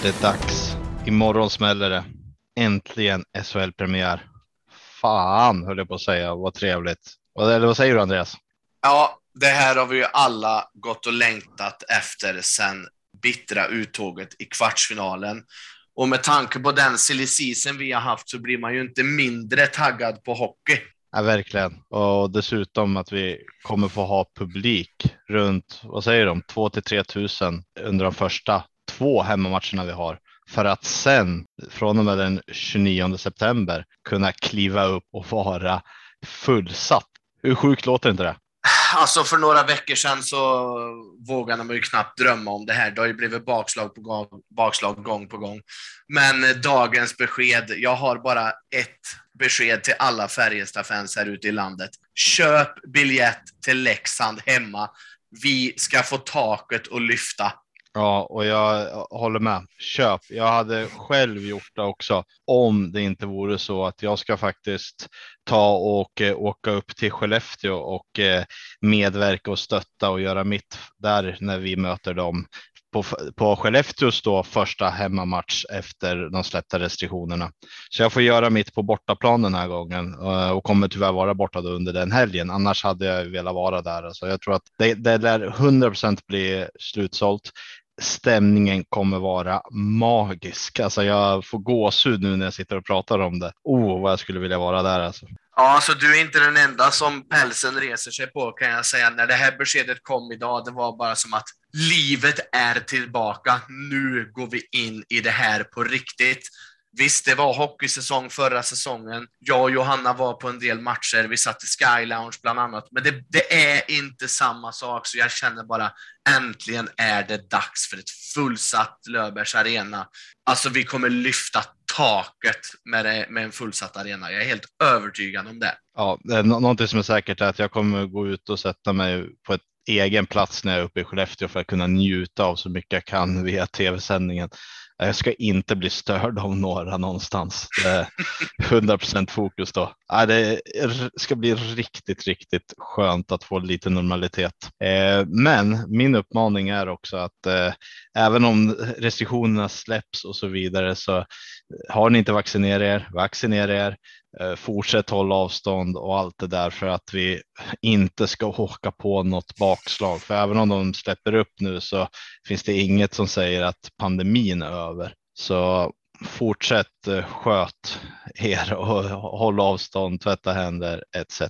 Är det dags. Imorgon smäller det. Äntligen SHL-premiär. Fan höll jag på att säga, vad trevligt. Eller vad säger du Andreas? Ja, det här har vi ju alla gått och längtat efter sedan bittra uttåget i kvartsfinalen. Och med tanke på den silly season vi har haft så blir man ju inte mindre taggad på hockey. Ja, verkligen. Och dessutom att vi kommer få ha publik runt, vad säger de, 2 till 3 tusen under de första två hemmamatcherna vi har för att sen från och med den 29 september kunna kliva upp och vara fullsatt. Hur sjukt låter inte det? Alltså för några veckor sedan så vågade man ju knappt drömma om det här. Det har ju blivit bakslag på gång, bakslag gång på gång. Men dagens besked, jag har bara ett besked till alla Färjestad-fans här ute i landet. Köp biljett till Leksand hemma. Vi ska få taket att lyfta. Ja, och jag håller med. Köp. Jag hade själv gjort det också om det inte vore så att jag ska faktiskt ta och eh, åka upp till Skellefteå och eh, medverka och stötta och göra mitt där när vi möter dem på, på Skellefteås då första hemmamatch efter de släppta restriktionerna. Så jag får göra mitt på bortaplan den här gången eh, och kommer tyvärr vara borta då under den helgen. Annars hade jag velat vara där. Alltså jag tror att det, det lär 100% bli slutsålt stämningen kommer vara magisk. Alltså jag får gåshud nu när jag sitter och pratar om det. Oh, vad jag skulle vilja vara där alltså. Ja, alltså du är inte den enda som pälsen reser sig på kan jag säga. När det här beskedet kom idag, det var bara som att livet är tillbaka. Nu går vi in i det här på riktigt. Visst, det var hockeysäsong förra säsongen. Jag och Johanna var på en del matcher. Vi satt i Sky Lounge bland annat. Men det, det, är inte samma sak, så jag känner bara äntligen är det dags för ett fullsatt Löfbergs Arena. Alltså, vi kommer lyfta taket med, det, med en fullsatt arena. Jag är helt övertygad om det. Ja, någonting som är säkert är att jag kommer gå ut och sätta mig på ett egen plats när jag är uppe i Skellefteå för att kunna njuta av så mycket jag kan via tv-sändningen. Jag ska inte bli störd av några någonstans. 100 % fokus då. Det ska bli riktigt, riktigt skönt att få lite normalitet. Eh, men min uppmaning är också att eh, även om restriktionerna släpps och så vidare så har ni inte vaccinerat er, vaccinera er. Eh, fortsätt hålla avstånd och allt det där för att vi inte ska åka på något bakslag. För även om de släpper upp nu så finns det inget som säger att pandemin är över. Så fortsätt eh, sköt er och håll avstånd, tvätta händer etc.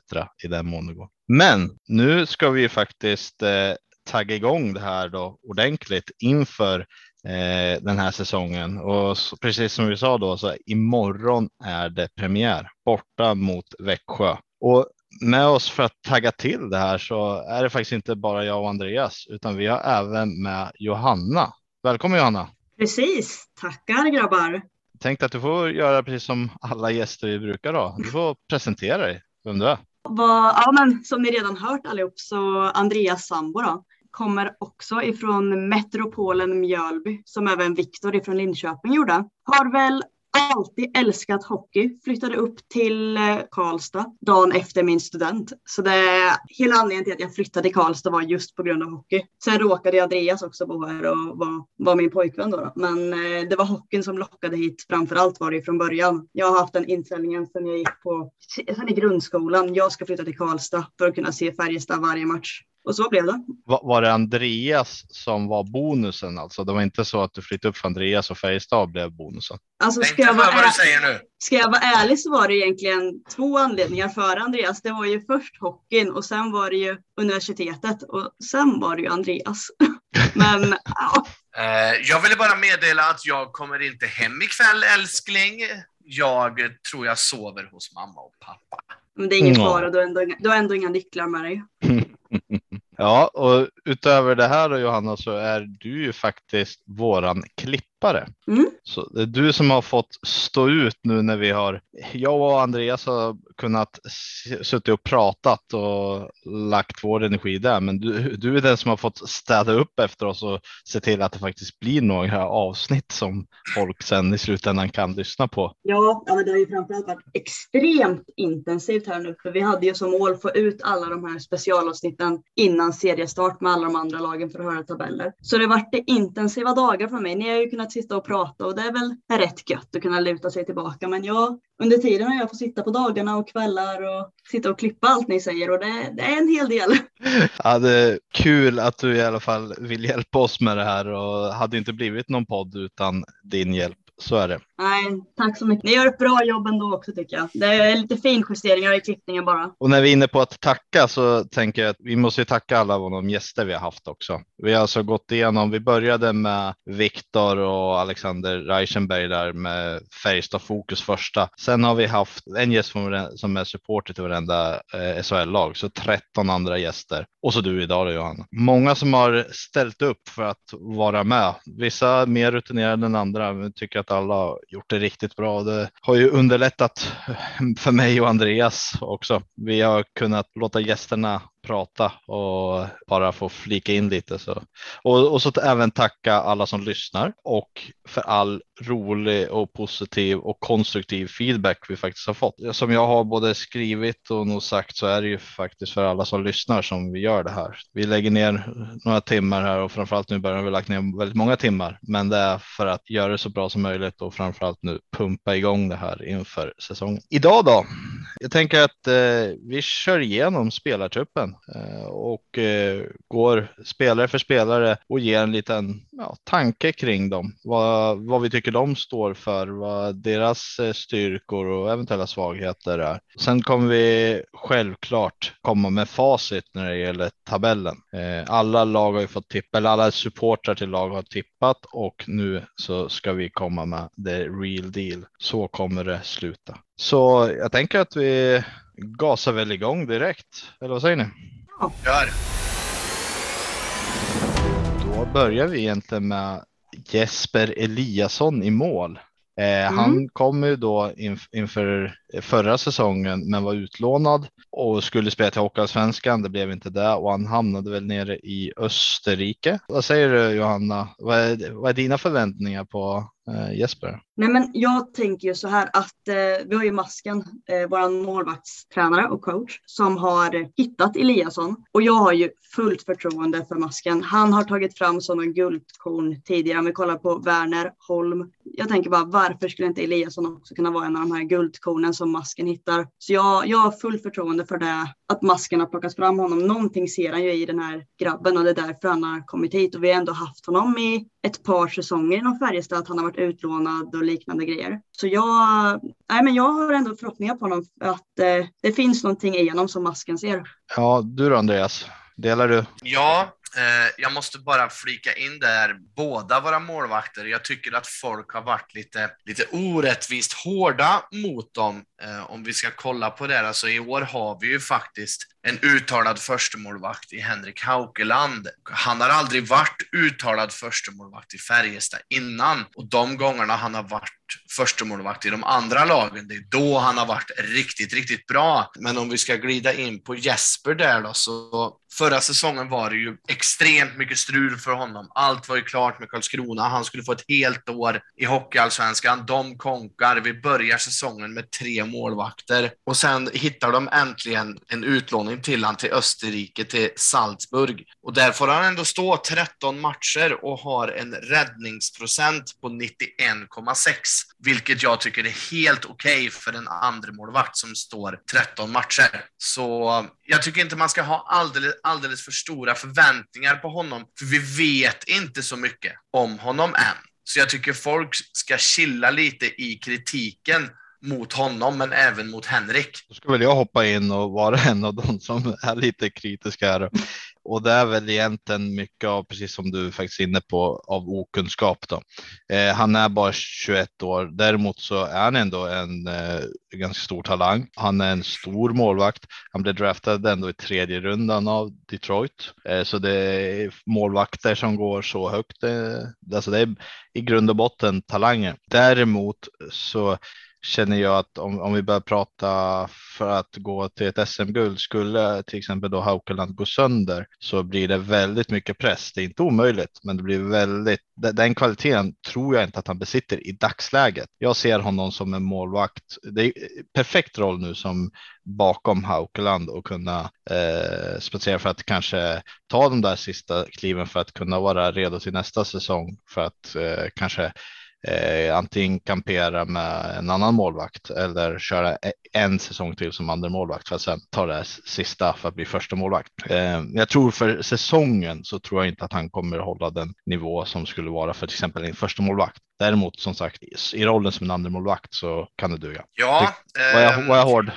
i den mån det går. Men nu ska vi faktiskt eh, tagga igång det här då ordentligt inför eh, den här säsongen. Och så, precis som vi sa då, så imorgon är det premiär borta mot Växjö. Och med oss för att tagga till det här så är det faktiskt inte bara jag och Andreas, utan vi har även med Johanna. Välkommen Johanna! Precis, tackar grabbar! Tänkte att du får göra precis som alla gäster vi brukar då. Du får presentera dig, vem du är. ja, men som ni redan hört allihop så Andreas sambo då kommer också ifrån metropolen Mjölby som även Viktor ifrån Linköping gjorde. Har väl alltid älskat hockey. Flyttade upp till eh, Karlstad dagen efter min student. Så det hela anledningen till att jag flyttade till Karlstad var just på grund av hockey. Sen råkade Andreas också bo här och var, var min pojkvän då, då. Men eh, det var hockeyn som lockade hit framför allt var det från början. Jag har haft den inställningen sedan jag gick på sen i grundskolan. Jag ska flytta till Karlstad för att kunna se Färjestad varje match. Och så blev det. Var, det Andreas som var bonusen alltså? Det var inte så att du flyttade upp för Andreas och Färjestad blev bonusen? Alltså, ska jag, vara vad du säger nu. ska jag vara ärlig så var det egentligen två anledningar för Andreas. Det var ju först hockeyn och sen var det ju universitetet och sen var det ju Andreas. Men ja. Eh, jag ville bara meddela att jag kommer inte hem ikväll älskling. Jag tror jag sover hos mamma och pappa. Men det är ingen fara, du har ändå, du har ändå inga nycklar med dig. Ja, och utöver det här då Johanna så är du ju faktiskt våran klippare. Mm. Så det är du som har fått stå ut nu när vi har, jag och Andreas har kunnat suttit och pratat och lagt vår energi där. Men du, du är den som har fått städa upp efter oss och se till att det faktiskt blir några avsnitt som folk sen i slutändan kan lyssna på. Ja, ja men det har ju framförallt varit extremt intensivt här nu, för vi hade ju som mål få ut alla de här specialavsnitten innan seriestart med alla de andra lagen för att höra tabeller. Så det har varit intensiva dagar för mig. Ni har ju kunnat att sitta och prata och det är väl rätt gött att kunna luta sig tillbaka. Men jag, under tiden har jag fått sitta på dagarna och kvällar och sitta och klippa allt ni säger och det, det är en hel del. Ja, det är kul att du i alla fall vill hjälpa oss med det här och hade inte blivit någon podd utan din hjälp. Så är det. Nej, tack så mycket. Ni gör ett bra jobb ändå också tycker jag. Det är lite finjusteringar i klippningen bara. Och när vi är inne på att tacka så tänker jag att vi måste tacka alla de gäster vi har haft också. Vi har alltså gått igenom. Vi började med Viktor och Alexander Reichenberg där med Färjestad Fokus första. Sen har vi haft en gäst som är supporter till varenda eh, SHL-lag, så 13 andra gäster och så du idag då, Johanna. Många som har ställt upp för att vara med. Vissa mer rutinerade än andra, men tycker att alla har gjort det riktigt bra. Det har ju underlättat för mig och Andreas också. Vi har kunnat låta gästerna prata och bara få flika in lite. Så. Och, och så även tacka alla som lyssnar och för all rolig och positiv och konstruktiv feedback vi faktiskt har fått. Som jag har både skrivit och nog sagt så är det ju faktiskt för alla som lyssnar som vi gör det här. Vi lägger ner några timmar här och framförallt nu börjar vi lagt ner väldigt många timmar, men det är för att göra det så bra som möjligt och framförallt nu pumpa igång det här inför säsongen. Idag då? Jag tänker att eh, vi kör igenom spelartruppen Eh, och eh, går spelare för spelare och ger en liten ja, tanke kring dem. Vad, vad vi tycker de står för, vad deras eh, styrkor och eventuella svagheter är. Sen kommer vi självklart komma med facit när det gäller tabellen. Eh, alla lag har ju fått tippa, eller alla supportrar till lag har tippat och nu så ska vi komma med the real deal. Så kommer det sluta. Så jag tänker att vi gasar väl igång direkt. Eller vad säger ni? Ja. Gör. Då börjar vi egentligen med Jesper Eliasson i mål. Eh, mm. Han kom ju då inf inför förra säsongen men var utlånad och skulle spela till Hockeyallsvenskan. Det blev inte det och han hamnade väl nere i Österrike. Vad säger du Johanna? Vad är, vad är dina förväntningar på eh, Jesper? Nej, men jag tänker ju så här att eh, vi har ju Masken, eh, vår målvaktstränare och coach, som har hittat Eliasson och jag har ju fullt förtroende för Masken. Han har tagit fram sådana guldkorn tidigare. Om vi kollar på Werner Holm. Jag tänker bara varför skulle inte Eliasson också kunna vara en av de här guldkornen som Masken hittar? Så jag, jag har fullt förtroende för det, att Masken har plockat fram honom. Någonting ser han ju i den här grabben och det är därför han har kommit hit och vi har ändå haft honom i ett par säsonger inom Färjestad, att han har varit utlånad och liknande grejer. Så jag, nej men jag har ändå förhoppningar på honom att eh, det finns någonting i honom som masken ser. Ja, du då Andreas? Delar du? Ja, Eh, jag måste bara flika in där, båda våra målvakter. Jag tycker att folk har varit lite, lite orättvist hårda mot dem. Eh, om vi ska kolla på det, alltså i år har vi ju faktiskt en uttalad förstemålvakt i Henrik Haukeland. Han har aldrig varit uttalad förstemålvakt i Färjestad innan och de gångerna han har varit förstemålvakt i de andra lagen, det är då han har varit riktigt, riktigt bra. Men om vi ska glida in på Jesper där då, så förra säsongen var det ju extremt mycket strul för honom. Allt var ju klart med Karlskrona. Han skulle få ett helt år i Hockeyallsvenskan. De konkar. Vi börjar säsongen med tre målvakter och sen hittar de äntligen en utlåning till han till Österrike, till Salzburg. Och där får han ändå stå 13 matcher och har en räddningsprocent på 91,6, vilket jag tycker är helt okej okay för en andra målvakt som står 13 matcher. Så jag tycker inte man ska ha alldeles, alldeles för stora förväntningar på honom, för vi vet inte så mycket om honom än. Så jag tycker folk ska chilla lite i kritiken mot honom, men även mot Henrik. Då ska väl jag hoppa in och vara en av de som är lite kritiska här. Och det är väl egentligen mycket av, precis som du faktiskt är inne på, av okunskap. Då. Eh, han är bara 21 år. Däremot så är han ändå en eh, ganska stor talang. Han är en stor målvakt. Han blev draftad ändå i tredje rundan av Detroit. Eh, så det är målvakter som går så högt. Eh, alltså det är i grund och botten talanger. Däremot så känner jag att om, om vi börjar prata för att gå till ett SM-guld skulle till exempel då Haukeland gå sönder så blir det väldigt mycket press. Det är inte omöjligt, men det blir väldigt. Den kvaliteten tror jag inte att han besitter i dagsläget. Jag ser honom som en målvakt. Det är perfekt roll nu som bakom Haukeland och kunna eh, spatsera för att kanske ta de där sista kliven för att kunna vara redo till nästa säsong för att eh, kanske eh, antingen kampera med en annan målvakt eller köra e- en säsong till som andra målvakt för att sen ta det sista för att bli första målvakt. Eh, jag tror för säsongen så tror jag inte att han kommer hålla den nivå som skulle vara för till exempel en första målvakt. Däremot som sagt i rollen som en andra målvakt så kan det duga. Ja, det, var, jag, var jag hård?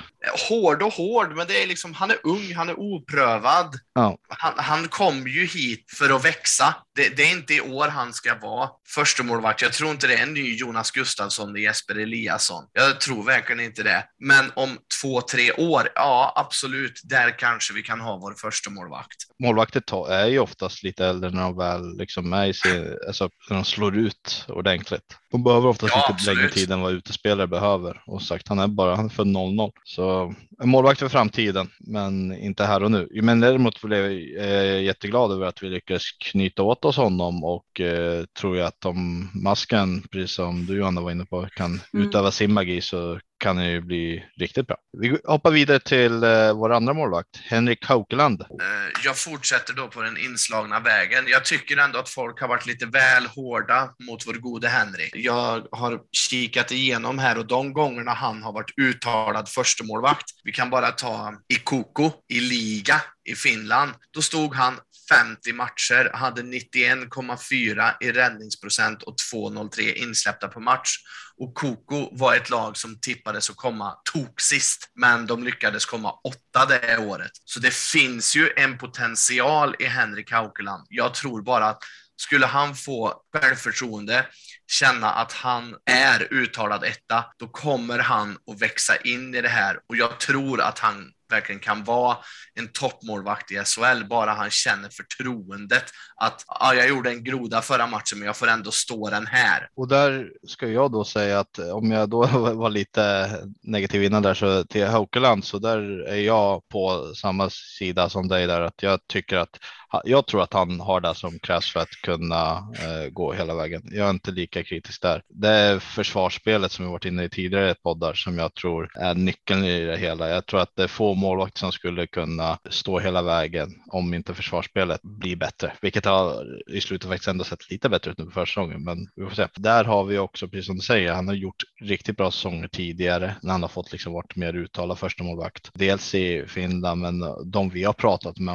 Hård och hård, men det är liksom, han är ung, han är oprövad. Ja. Han, han kom ju hit för att växa. Det, det, är inte i år han ska vara första målvakt. Jag tror inte det är en ny Jonas Gustafsson med Jesper Eliasson. Jag tror verkligen inte det. Men om två, tre år, ja absolut, där kanske vi kan ha vår första målvakt. Målvakter är ju oftast lite äldre när de väl liksom är i sin, alltså när de slår ut ordentligt. chocolate De behöver oftast ja, lite längre tid än vad utespelare behöver och sagt han är bara han är för 0-0 så en målvakt för framtiden, men inte här och nu. Men däremot blev jag eh, jätteglad över att vi lyckades knyta åt oss honom och eh, tror jag att om masken, precis som du Johanna var inne på, kan mm. utöva sin magi så kan det ju bli riktigt bra. Vi hoppar vidare till eh, vår andra målvakt, Henrik Haukeland. Eh, jag fortsätter då på den inslagna vägen. Jag tycker ändå att folk har varit lite väl hårda mot vår gode Henrik. Jag har kikat igenom här och de gångerna han har varit uttalad förstemålvakt. Vi kan bara ta Ikoko i liga i Finland. Då stod han 50 matcher, hade 91,4 i räddningsprocent och 2,03 insläppta på match. Och Koko var ett lag som tippades att komma tok sist, men de lyckades komma åtta det året. Så det finns ju en potential i Henrik Haukeland. Jag tror bara att skulle han få självförtroende, känna att han är uttalad etta, då kommer han att växa in i det här och jag tror att han verkligen kan vara en toppmålvakt i SHL, bara han känner förtroendet att ah, jag gjorde en groda förra matchen, men jag får ändå stå den här. Och där ska jag då säga att eh, om jag då var lite negativ innan där så till Haukeland så där är jag på samma sida som dig där att jag tycker att jag tror att han har det som krävs för att kunna eh, gå hela vägen. Jag är inte lika kritisk där. Det är försvarsspelet som vi varit inne i tidigare poddar som jag tror är nyckeln i det hela. Jag tror att det är få målvakter som skulle kunna stå hela vägen om inte försvarsspelet blir bättre, vilket har i slutet faktiskt ändå sett lite bättre ut nu på försäsongen. Men vi får se. Där har vi också, precis som du säger, han har gjort riktigt bra säsonger tidigare när han har fått liksom varit mer uttalad första målvakt. Dels i Finland, men de vi har pratat med,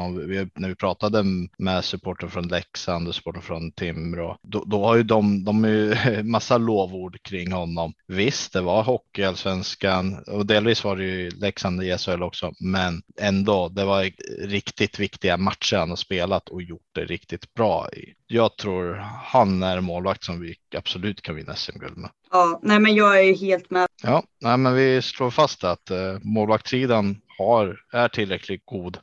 när vi pratade med supporten från Leksand och supporten från Timrå. Då, då har ju de, de är ju massa lovord kring honom. Visst, det var hockeyallsvenskan och delvis var det ju Leksand i SHL också, men ändå, det var riktigt viktiga matcher han har spelat och gjort det riktigt bra i. Jag tror han är målvakt som vi absolut kan vinna SM-guld med. Ja, nej, men jag är helt med. Ja, nej, men vi slår fast att eh, målvaktssidan har, är tillräckligt god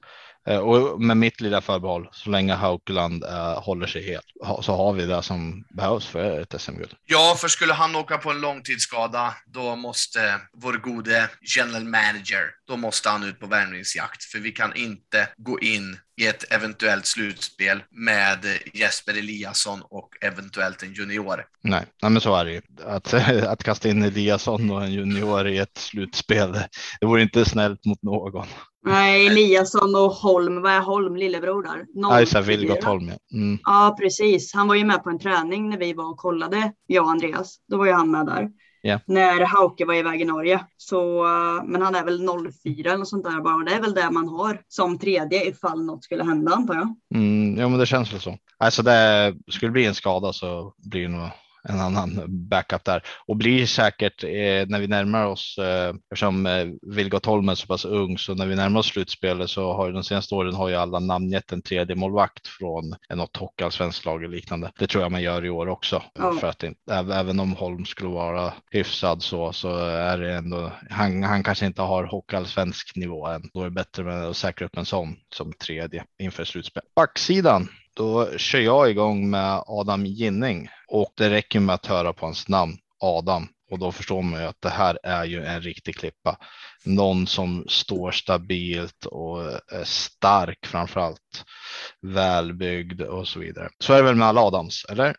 och med mitt lilla förbehåll, så länge Haukeland uh, håller sig helt, så har vi det som behövs för ett SM-guld. Ja, för skulle han åka på en långtidsskada, då måste vår gode general manager, då måste han ut på värvningsjakt, för vi kan inte gå in i ett eventuellt slutspel med Jesper Eliasson och eventuellt en junior. Nej, nej men så är det ju. Att, att kasta in Eliasson och en junior i ett slutspel, det vore inte snällt mot någon. Nej, Eliasson och Holm, vad är Holm, lillebror där? Ja, Vilgot Holm. Ja. Mm. ja, precis. Han var ju med på en träning när vi var och kollade, jag och Andreas. Då var ju han med där. Yeah. När Hauke var iväg i Norge. Så, men han är väl 04 eller något sånt där bara. Det är väl det man har som tredje ifall något skulle hända antar jag. Mm, ja, men det känns väl så. Alltså det skulle bli en skada så blir det nog en annan backup där och blir säkert eh, när vi närmar oss eh, eftersom eh, Vilgot Holm är så pass ung så när vi närmar oss slutspelet så har ju de senaste åren har ju alla namngett en tredje målvakt från något hockeyallsvenskt lag och liknande. Det tror jag man gör i år också mm. för att även om Holm skulle vara hyfsad så så är det ändå han, han kanske inte har hockeyallsvensk nivå än. Då är det bättre med att säkra upp en sån som tredje inför slutspel. Backsidan då kör jag igång med Adam Ginning och det räcker med att höra på hans namn. Adam. och då förstår man ju att det här är ju en riktig klippa. Någon som står stabilt och är stark framför allt. Välbyggd och så vidare. Så är det väl med alla Adams, eller?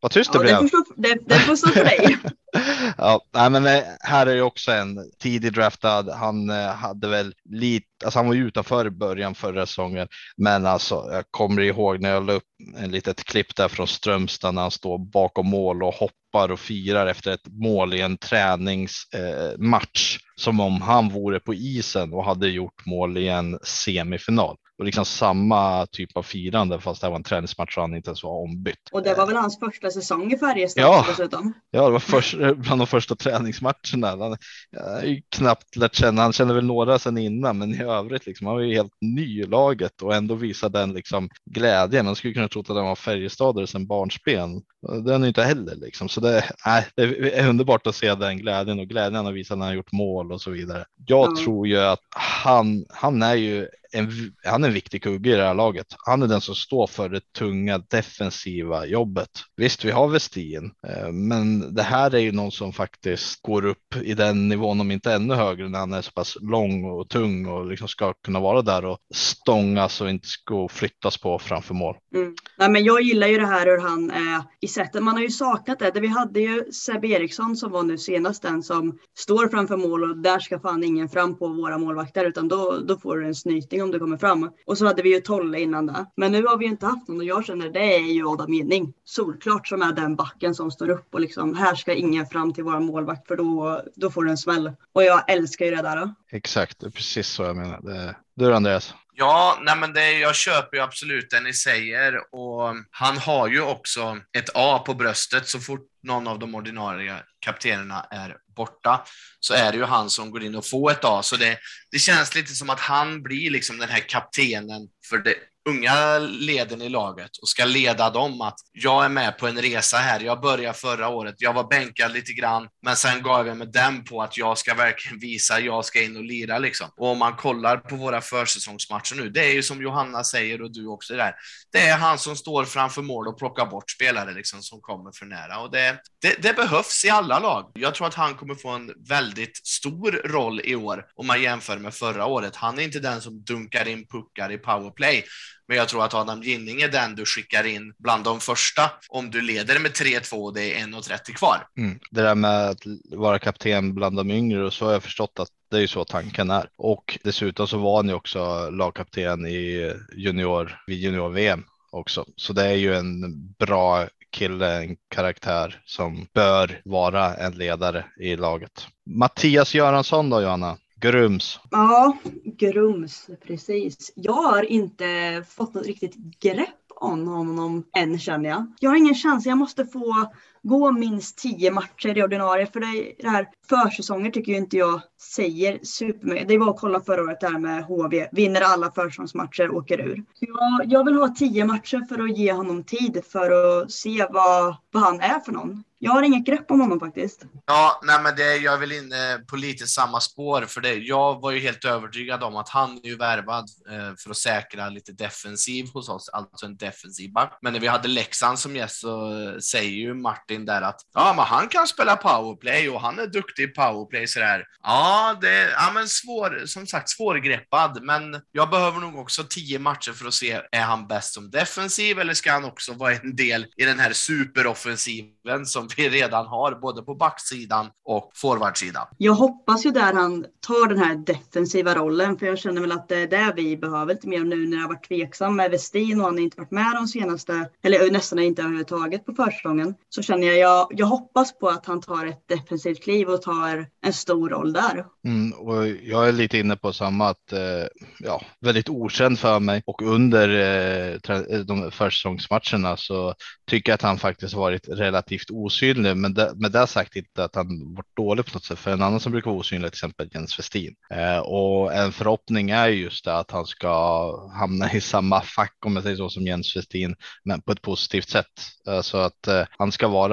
Vad tyst det Ja, blev. det, får stå, för dig. ja, nej, men eh, här är ju också en tidig draftad. Han eh, hade väl lite, alltså han var ju utanför i början förra säsongen, men alltså jag kommer ihåg när jag la upp en litet klipp där från Strömstad när han står bakom mål och hoppar och firar efter ett mål i en träningsmatch eh, som om han vore på isen och hade gjort mål i en semifinal och liksom samma typ av firande fast det var en träningsmatch och han inte ens var ombytt. Och det var väl hans första säsong i Färjestad Ja. dessutom. Ja, det var först, bland de första träningsmatcherna. Han har ju knappt lärt känna, han kände väl några sedan innan, men i övrigt liksom, han var ju helt ny i laget och ändå visade den liksom glädjen. Man skulle kunna tro att han var Färjestadare sedan barnsben. Det är han ju inte heller liksom, så det, nej, det är underbart att se den glädjen och glädjen han har visat när han gjort mål och så vidare. Jag Ja. tror ju att han, han är ju en, han är en viktig kugge i det här laget. Han är den som står för det tunga defensiva jobbet. Visst, vi har Westin, eh, men det här är ju någon som faktiskt går upp i den nivån, om inte ännu högre, när han är så pass lång och tung och liksom ska kunna vara där och stångas och inte ska flyttas på framför mål. Mm. Nej, men jag gillar ju det här hur han är i sättet. Man har ju saknat det. Vi hade ju Seb Eriksson som var nu senast den som står framför mål och där ska fan ingen fram på våra målvakter utan då, då får du en snyting om du kommer fram. Och så hade vi ju Tolle innan det. Men nu har vi ju inte haft någon och jag känner det är ju Adam Gynning Solklart som är den backen som står upp och liksom här ska ingen fram till våra målvakt för då, då får du en smäll. Och jag älskar ju det där. Då. Exakt, det är precis så jag menar. Det, du Andreas? Ja, nej men det, jag köper ju absolut det ni säger och han har ju också ett A på bröstet så fort någon av de ordinarie kaptenerna är borta så är det ju han som går in och får ett A. Så det, det känns lite som att han blir liksom den här kaptenen för det unga leden i laget och ska leda dem att jag är med på en resa här. Jag började förra året. Jag var bänkad lite grann, men sen gav jag mig den på att jag ska verkligen visa. Jag ska in och lira liksom. Och om man kollar på våra försäsongsmatcher nu, det är ju som Johanna säger och du också där. Det är han som står framför mål och plockar bort spelare liksom som kommer för nära och det, det, det behövs i alla lag. Jag tror att han kommer få en väldigt stor roll i år om man jämför med förra året. Han är inte den som dunkar in puckar i powerplay, men jag tror att Adam Ginning är den du skickar in bland de första om du leder med 3-2 och det är 1.30 kvar. Mm. Det där med att vara kapten bland de yngre och så har jag förstått att det är ju så tanken är. Och dessutom så var han ju också lagkapten i junior, vid junior-VM också. Så det är ju en bra kille, en karaktär som bör vara en ledare i laget. Mattias Göransson då Johanna? Grums. Ja, Grums, precis. Jag har inte fått något riktigt grepp om honom än känner jag. Jag har ingen chans, jag måste få gå minst tio matcher i ordinarie för det, det här försäsonger tycker ju inte jag säger supermycket. Det var att kolla förra året där med HV, vinner alla försäsongsmatcher, åker ur. Jag, jag vill ha tio matcher för att ge honom tid för att se vad, vad han är för någon. Jag har inget grepp om honom faktiskt. Ja, nej men det, jag är väl inne på lite samma spår för det. Jag var ju helt övertygad om att han är ju värvad eh, för att säkra lite defensiv hos oss, alltså en defensiv back. Men när vi hade Leksand som gäst så säger ju Martin där att ja, men han kan spela powerplay och han är duktig i powerplay sådär. Ja, det är ja, men svår, som sagt svårgreppad, men jag behöver nog också tio matcher för att se är han bäst som defensiv eller ska han också vara en del i den här superoffensiven som vi redan har både på backsidan och forwardsidan. Jag hoppas ju där han tar den här defensiva rollen för jag känner väl att det är det vi behöver lite mer nu när jag varit tveksam med Westin och han har inte varit med de senaste, eller nästan inte överhuvudtaget på försäsongen. Så känner jag, jag, jag hoppas på att han tar ett defensivt kliv och tar en stor roll där. Mm, och jag är lite inne på samma att eh, ja, väldigt okänd för mig och under eh, eh de försäsongsmatcherna så tycker jag att han faktiskt varit relativt osynlig. Men det, med det sagt inte att han varit dålig på något sätt. För en annan som brukar vara osynlig till exempel Jens Westin. Eh, och en förhoppning är just det att han ska hamna i samma fack om jag säger så som Jens Westin, men på ett positivt sätt. Eh, så att eh, han ska vara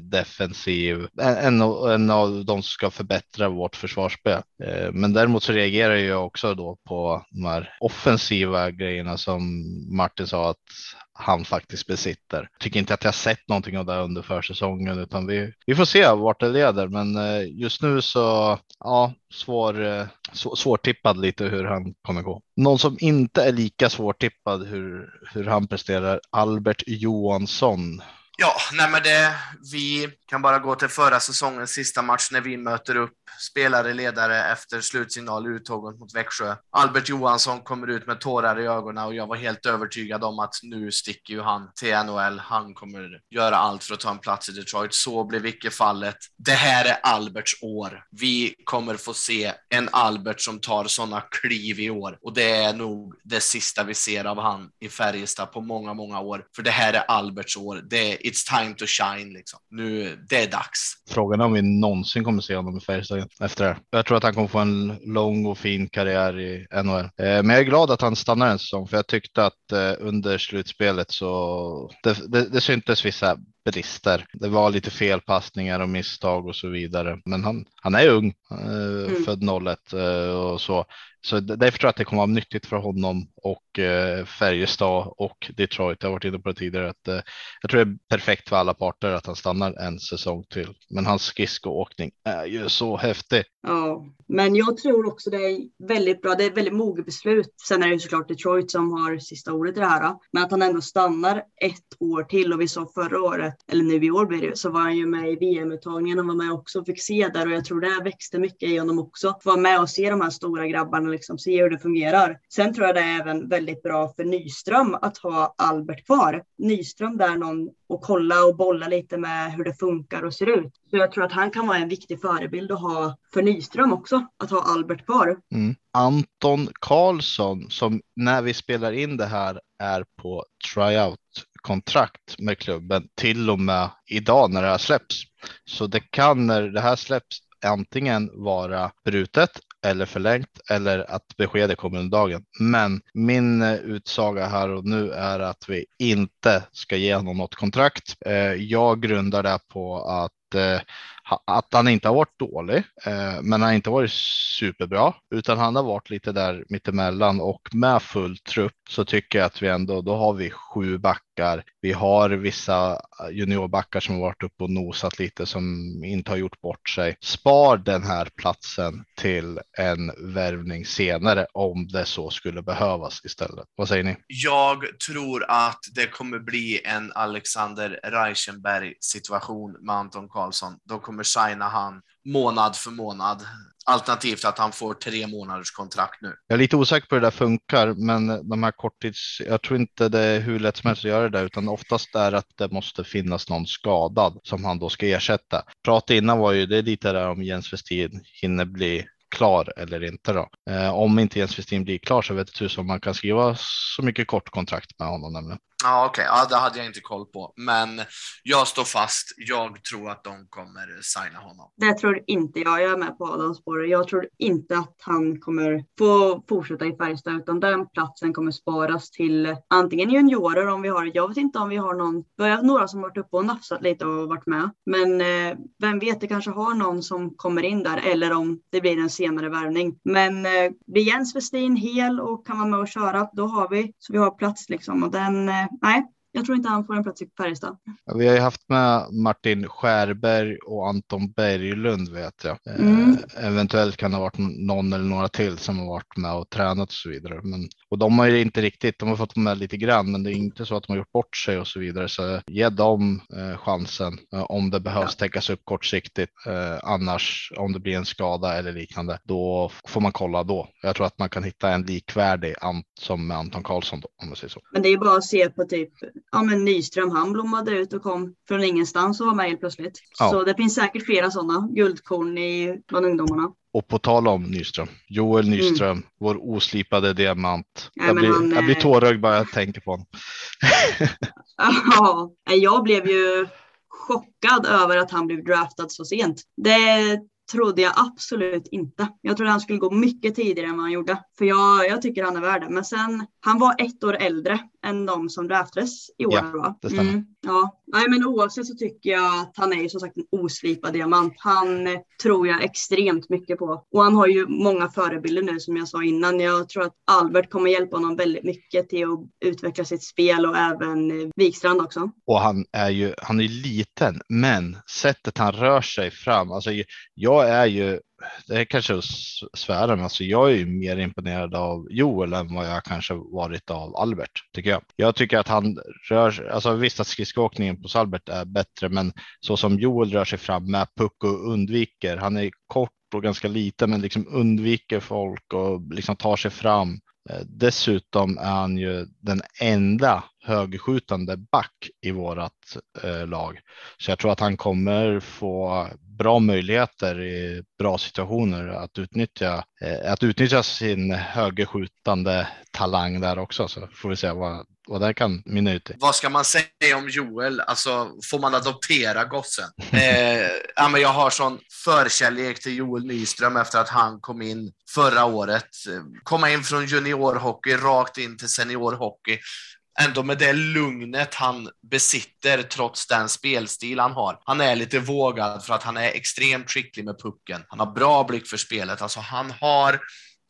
defensiv, en, en, av- de som ska förbättra vårt försvarsspel. Eh, men däremot så reagerar jag också då på de här offensiva grejerna som Martin sa att han faktiskt besitter. Tycker inte att jag sett någonting av det under försäsongen utan vi, vi får se vart det leder. Men eh, just nu så ja, svår, eh, svårtippad lite hur han kommer gå. Någon som inte är lika svårtippad hur, hur han presterar, Albert Johansson Ja, nej men det, vi kan bara gå till förra säsongens sista match när vi möter upp spelare, ledare efter slutsignal uttåget mot Växjö. Albert Johansson kommer ut med tårar i ögonen och jag var helt övertygad om att nu sticker ju han till NHL. Han kommer göra allt för att ta en plats i Detroit. Så blev icke fallet. Det här är Alberts år. Vi kommer få se en Albert som tar sådana kliv i år och det är nog det sista vi ser av han i Färjestad på många, många år. För det här är Alberts år. Det är, it's time to shine liksom. Nu, det är dags. Frågan är om vi någonsin kommer se honom i Färjestad efter det. Jag tror att han kommer få en lång och fin karriär i NHL. Eh, men jag är glad att han stannar en säsong för jag tyckte att eh, under slutspelet så det, det, det syntes vissa brister. Det var lite felpassningar och misstag och så vidare. Men han, han är ung, eh, mm. född 01 och så. Så därför tror jag att det kommer vara nyttigt för honom och eh, Färjestad och Detroit. Jag har varit inne på det tidigare. Att, eh, jag tror det är perfekt för alla parter att han stannar en säsong till. Men hans skridskoåkning är ju så häftig. Ja, men jag tror också det är väldigt bra. Det är väldigt moget beslut. Sen är det ju såklart Detroit som har sista ordet i det här. Men att han ändå stannar ett år till och vi sa förra året, eller nu i år blir det så var han ju med i VM-uttagningen. och var med också och fick se där och jag tror det växte mycket i honom också. Få vara med och se de här stora grabbarna liksom se hur det fungerar. Sen tror jag det är även väldigt bra för Nyström att ha Albert kvar. Nyström där någon och kolla och bolla lite med hur det funkar och ser ut. Så jag tror att han kan vara en viktig förebild att ha för Nyström också, att ha Albert kvar. Mm. Anton Karlsson som när vi spelar in det här är på tryout kontrakt med klubben till och med idag när det här släpps. Så det kan när det här släpps antingen vara brutet eller förlängt eller att beskedet kommer under dagen. Men min eh, utsaga här och nu är att vi inte ska ge honom något kontrakt. Eh, jag grundar det på att Eh, att han inte har varit dålig, eh, men han har inte varit superbra, utan han har varit lite där mittemellan och med full trupp så tycker jag att vi ändå, då har vi sju backar. Vi har vissa eh, juniorbackar som har varit uppe och nosat lite som inte har gjort bort sig. Spar den här platsen till en värvning senare om det så skulle behövas istället. Vad säger ni? Jag tror att det kommer bli en Alexander Reichenberg situation med Anton Karlsson. De kommer signa han månad för månad. Alternativt att han får tre månaders kontrakt nu. Jag är lite osäker på hur det där funkar, men de här korttids, jag tror inte det är hur lätt som helst att göra det där, utan oftast är att det måste finnas någon skadad som han då ska ersätta. Pratet innan var ju, det lite där om Jens Westin hinner bli klar eller inte då. Eh, om inte Jens Westin blir klar så vet jag tusan om man kan skriva så mycket kort kontrakt med honom nämligen. Ja, okej, okay. ja, det hade jag inte koll på, men jag står fast. Jag tror att de kommer signa honom. Det tror inte jag. Jag är med på Adams spår. Jag tror inte att han kommer få fortsätta i Färjestad, utan den platsen kommer sparas till antingen juniorer om vi har. Jag vet inte om vi har någon. Vi har några som varit uppe och nafsat lite och varit med, men eh, vem vet? Det kanske har någon som kommer in där eller om det blir en senare värvning. Men eh, blir Jens Westin hel och kan vara med och köra, då har vi så vi har plats liksom och den eh, nej, jag tror inte han får en plats i Färjestad. Vi har ju haft med Martin Skärberg och Anton Berglund vet jag. Eh, mm. Eh, eventuellt kan det ha varit någon eller några till som har varit med och tränat och så vidare. Men, och de har ju inte riktigt, de har fått med lite grann, men det är inte så att de har gjort bort sig och så vidare. Så ge dem eh, chansen eh, om det behövs ja. täckas upp kortsiktigt. Eh, annars om det blir en skada eller liknande, då får man kolla då. Jag tror att man kan hitta en likvärdig som med Anton Karlsson då, om man säger så. Men det är ju bara att se på typ ja, men Nyström, han blommade ut och kom från ingenstans och var med helt plötsligt. Ja. Så det finns säkert flera sådana guldkorn i, bland ungdomarna. Och på tal om Nyström, Joel mm. Nyström, mm. vår oslipade diamant. Ja, jag, blir, han, jag blir tårögd bara jag tänker på honom. ja, jag blev ju chockad över att han blev draftad så sent. Det trodde jag absolut inte. Jag trodde han skulle gå mycket tidigare än vad han gjorde. För jag, jag tycker han är värd det. Men sen Han var ett år äldre än de som draftades i år. Ja, va? det stämmer. Mm, ja, Nej, men oavsett så tycker jag att han är ju som sagt en oslipad diamant. Han eh, tror jag extremt mycket på. Och han har ju många förebilder nu som jag sa innan. Jag tror att Albert kommer hjälpa honom väldigt mycket till att utveckla sitt spel och även eh, Wikstrand också. Och han är ju, han är liten, men sättet han rör sig fram, alltså jag är ju, det är kanske att svära, men alltså jag är ju mer imponerad av Joel än vad jag kanske varit av Albert, tycker jag. Jag tycker att han rör sig, alltså visst att skridskoåkningen på Albert är bättre, men så som Joel rör sig fram med puck och undviker, han är kort och ganska liten, men liksom undviker folk och liksom tar sig fram. Eh, dessutom är han ju den enda högerskjutande back i vårat eh, lag. Så jag tror att han kommer få bra möjligheter i bra situationer att utnyttja, eh, att utnyttja sin högerskjutande talang där också. Så får vi se vad, vad det kan mynna ut i. Vad ska man säga om Joel? Alltså, får man adoptera gossen? Eh, ja, men jag har sån förkärlek till Joel Nyström efter att han kom in förra året. Komma in från juniorhockey rakt in till seniorhockey ändå med det lugnet han besitter trots den spelstil han har. Han är lite vågad för att han är extremt skicklig med pucken. Han har bra blick för spelet. Alltså han har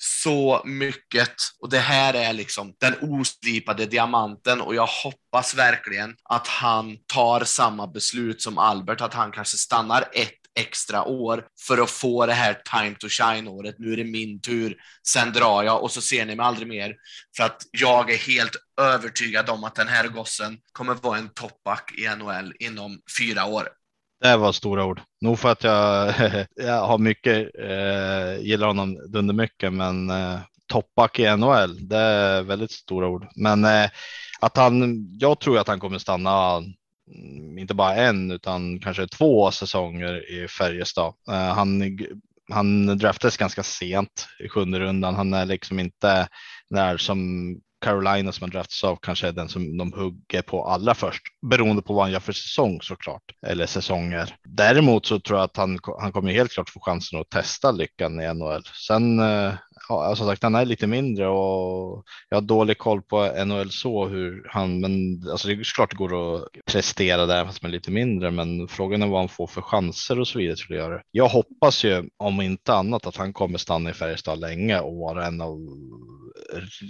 så mycket och det här är liksom den oslipade diamanten och jag hoppas verkligen att han tar samma beslut som Albert, att han kanske stannar ett extra år för att få det här time to shine året. Nu är det min tur, sen drar jag och så ser ni mig aldrig mer. För att jag är helt övertygad om att den här gossen kommer vara en toppback i NHL inom fyra år. Det var stora ord. Nog för att jag, jag har mycket, eh, gillar honom dundermycket, men eh, toppback i NHL, det är väldigt stora ord. Men eh, att han, jag tror att han kommer stanna Mm, inte bara en utan kanske två säsonger i Färjestad. Eh, han, han draftades ganska sent i sjunde rundan. Han är liksom inte när som Carolina som har draftats av kanske är den som de hugger på allra först, beroende på vad han gör för säsong såklart, eller säsonger. Däremot så tror jag att han, han kommer helt klart få chansen att testa lyckan i NHL. Sen eh, ja, alltså, som sagt, han är lite mindre och jag har dålig koll på NHL så hur han, men alltså det är klart det går att prestera där fast man är lite mindre, men frågan är vad han får för chanser och så vidare till att göra. Jag hoppas ju om inte annat att han kommer stanna i Färjestad länge och vara en av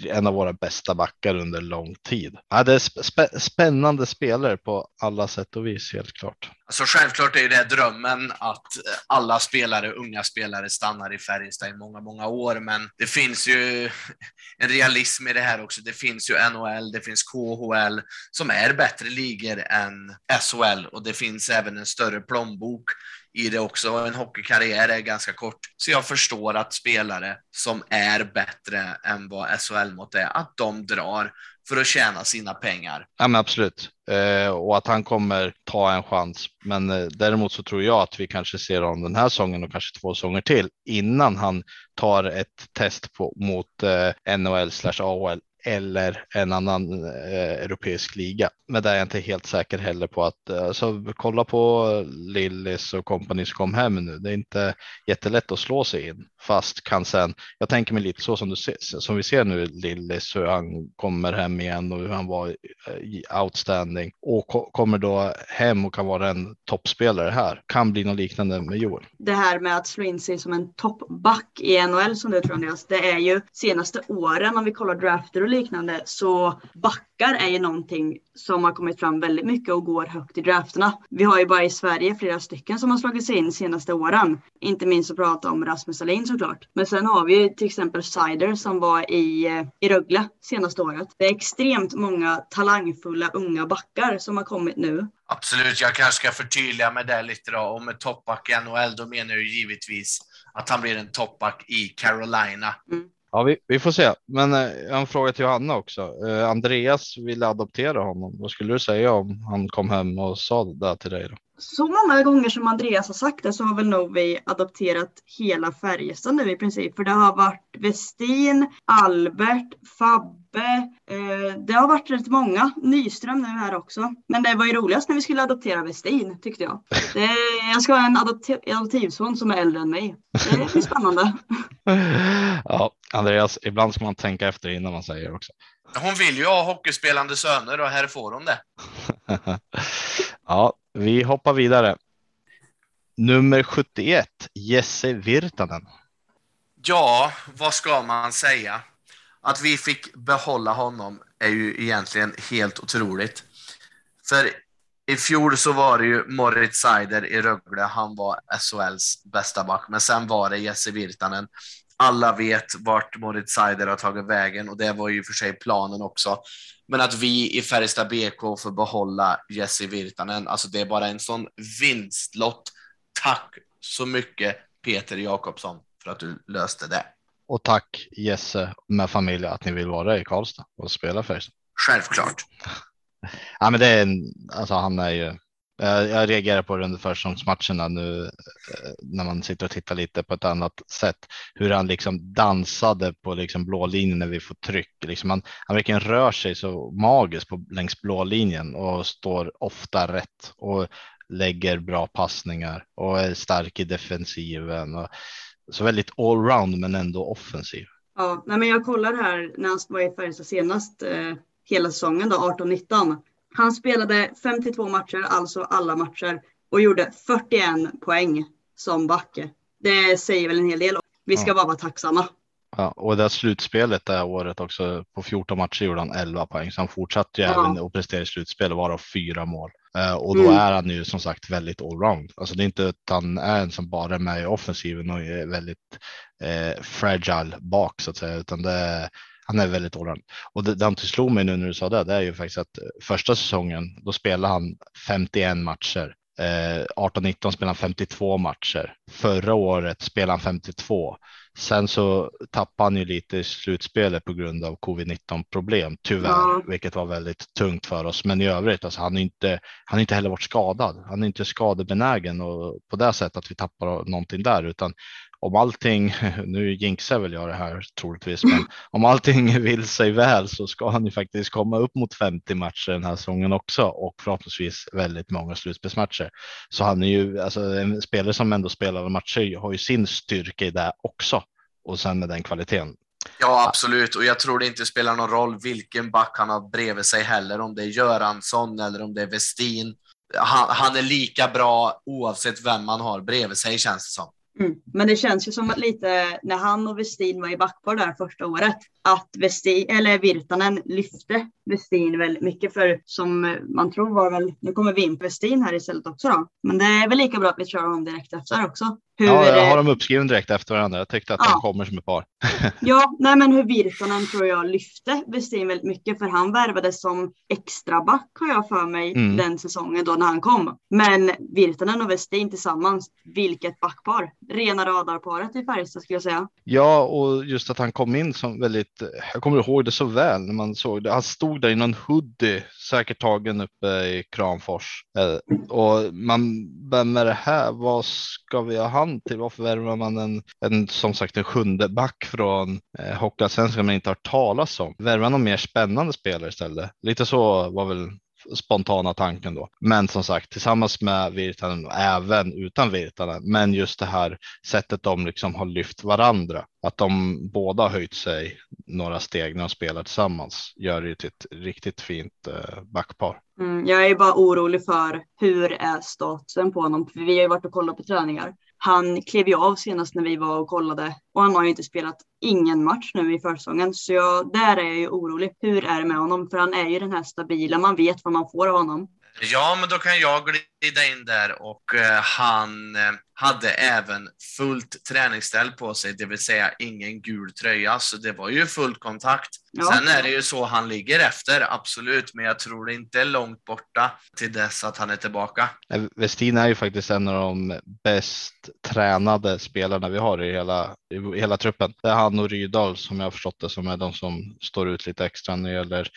en av våra bästa backar under lång tid. Ja, det är sp spännande spelare på alla sätt och vis helt klart. Alltså självklart är det drömmen att eh, alla spelare, unga spelare stannar i Färjestad i många, många år, men det finns ju en realism i det här också. Det finns ju NHL, det finns KHL som är bättre ligor än SHL och det finns även en större plånbok i det också. En hockeykarriär är ganska kort, så jag förstår att spelare som är bättre än vad SHL-mått är, att de drar för att tjäna sina pengar. Ja, men absolut. Eh, och att han kommer ta en chans. Men eh, däremot så tror jag att vi kanske ser honom den här säsongen och kanske två säsonger till innan han tar ett test på, mot eh, NHL slash AHL eller en annan eh, europeisk liga. Men där är jag inte helt säker heller på att alltså, kolla på Lillis och kompani som kom hem nu. Det är inte jättelätt att slå sig in fast kan sen. Jag tänker mig lite så som du ser, som vi ser nu Lillis hur han kommer hem igen och hur han var eh, outstanding och ko kommer då hem och kan vara en toppspelare här. Kan bli något liknande med Joel. Det här med att slå in sig som en toppback i NHL som du tror Andreas, det är ju senaste åren om vi kollar drafter och liknande så backar är ju någonting som har kommit fram väldigt mycket och går högt i drafterna. Vi har ju bara i Sverige flera stycken som har slagit sig in senaste åren. Inte minst att prata om Rasmus Alin såklart. Men sen har vi ju till exempel Sider som var i, eh, i Rögle senaste året. Det är extremt många talangfulla unga backar som har kommit nu. Absolut, jag kanske ska förtydliga med det lite då. Och med toppback i NHL, då menar jag givetvis att han blir en toppback i Carolina. Mm. Ja, vi, vi, får se. Men eh, en fråga till Johanna också. Eh, Andreas ville adoptera honom. Vad skulle du säga om han kom hem och sa det till dig? Då? Så många gånger som Andreas har sagt det så har väl nog vi adopterat hela Färjestad nu i princip. För det har varit Westin, Albert, Fabbe. Eh, det har varit rätt många. Nyström nu här också. Men det var ju roligast när vi skulle adoptera Westin tyckte jag. Det, jag ska ha en adoptiv, adoptivson som är äldre än mig. Det blir spännande. ja, Andreas, ibland ska man tänka efter innan man säger också. Hon vill ju ha hockeyspelande söner och här får hon det. ja, vi hoppar vidare. Nummer 71, Jesse Virtanen. Ja, vad ska man säga? Att vi fick behålla honom är ju egentligen helt otroligt. För i fjol så var det ju Moritz Seider i Rögle, han var SHLs bästa back, men sen var det Jesse Virtanen. Alla vet vart Moritz Seider har tagit vägen och det var ju för sig planen också. Men att vi i Färjestad BK får behålla Jesse Virtanen, alltså det är bara en sån vinstlott. Tack så mycket Peter Jakobsson för att du löste det. Och tack Jesse med familj att ni vill vara i Karlstad och spela Färjestad. Självklart. Ja, men det är alltså han är ju. Eh, jag reagerar på det under försäsongsmatcherna nu eh, när man sitter och tittar lite på ett annat sätt. Hur han liksom dansade på liksom blå linjen när vi får tryck. Liksom han, han verkligen rör sig så magiskt på längs blå linjen och står ofta rätt och lägger bra passningar och är stark i defensiven. Och, så väldigt allround men ändå offensiv. Ja, men jag kollar här när han var i Färjestad senast eh, hela säsongen då 18-19. Han spelade 52 matcher, alltså alla matcher och gjorde 41 poäng som backe. Det säger väl en hel del. Vi ska ja. bara vara tacksamma. Ja, och det slutspelet det året också på 14 matcher gjorde han 11 poäng, så han fortsatte ju ja. även att prestera i slutspel och vara fyra mål. Uh, och då mm. är han ju som sagt väldigt allround. Alltså det är inte att han är en som bara är med i offensiven och är väldigt eh, fragile bak så att säga, utan det är, han är väldigt allround. Och det, det som slog mig nu när du sa det, det är ju faktiskt att första säsongen, då spelade han 51 matcher. Eh, 18-19 spelade han 52 matcher. Förra året spelade han 52. Sen så tappade han ju lite i slutspelet på grund av covid-19 problem, tyvärr, ja. vilket var väldigt tungt för oss. Men i övrigt, alltså, han är inte, han är inte heller varit skadad. Han är inte skadebenägen och på det sättet att vi tappar någonting där, utan om allting, nu jinxar väl jag det här troligtvis, men om allting vill sig väl så ska han ju faktiskt komma upp mot 50 matcher den här säsongen också och förhoppningsvis väldigt många slutspelsmatcher. Så han är ju alltså en spelare som ändå spelar matcher har ju sin styrka i det också och sen med den kvaliteten. Ja, absolut. Och jag tror det inte spelar någon roll vilken back han har bredvid sig heller, om det är Göransson eller om det är Westin. Han, han är lika bra oavsett vem man har bredvid sig känns det som. Mm. Men det känns ju som att lite när han och Westin var i backpar där första året, att Westin, eller Virtanen lyfte Westin väldigt mycket för som man tror var väl, nu kommer vi in på Westin här istället också då, men det är väl lika bra att vi kör honom direkt efter också. Hur, ja, jag har dem uppskriven direkt efter varandra. Jag tyckte att ja. de kommer som ett par. ja, nej men hur Virtanen tror jag lyfte Westin väldigt mycket för han värvades som extra back har jag för mig mm. den säsongen då när han kom. Men Virtanen och Westin tillsammans, vilket backpar. Rena radarparet i Färjestad skulle jag säga. Ja, och just att han kom in som väldigt, jag kommer ihåg det så väl när man såg det. Han stod där i någon hoodie, säkert tagen uppe i Kramfors. Eh, och man, vem är det här? Vad ska vi ha han till? Varför värvar man en, en som sagt en sjunde back från eh, Hockeyallsvenskan man inte har talas om? Värva någon mer spännande spelare istället? Lite så var väl spontana tanken då. Men som sagt, tillsammans med Virtanen och även utan Virtanen. Men just det här sättet de liksom har lyft varandra, att de båda har höjt sig några steg när de spelar tillsammans gör det till ett riktigt fint eh, backpar. Mm, jag är bara orolig för hur är statusen på honom? För vi har ju varit och kollat på träningar han klev ju av senast när vi var och kollade och han har ju inte spelat ingen match nu i försäsongen. Så jag, där är jag ju orolig. Hur är det med honom? För han är ju den här stabila, man vet vad man får av honom. Ja, men då kan jag glida in där och eh, han eh, hade även fullt träningsställ på sig, det vill säga ingen gul tröja, så det var ju full kontakt. Ja. Sen är det ju så han ligger efter, absolut, men jag tror det inte är långt borta till dess att han är tillbaka. Westin är ju faktiskt en av de bäst tränade spelarna vi har i hela, i hela truppen. Det är han och Rydahl som jag har förstått det som är de som står ut lite extra när det gäller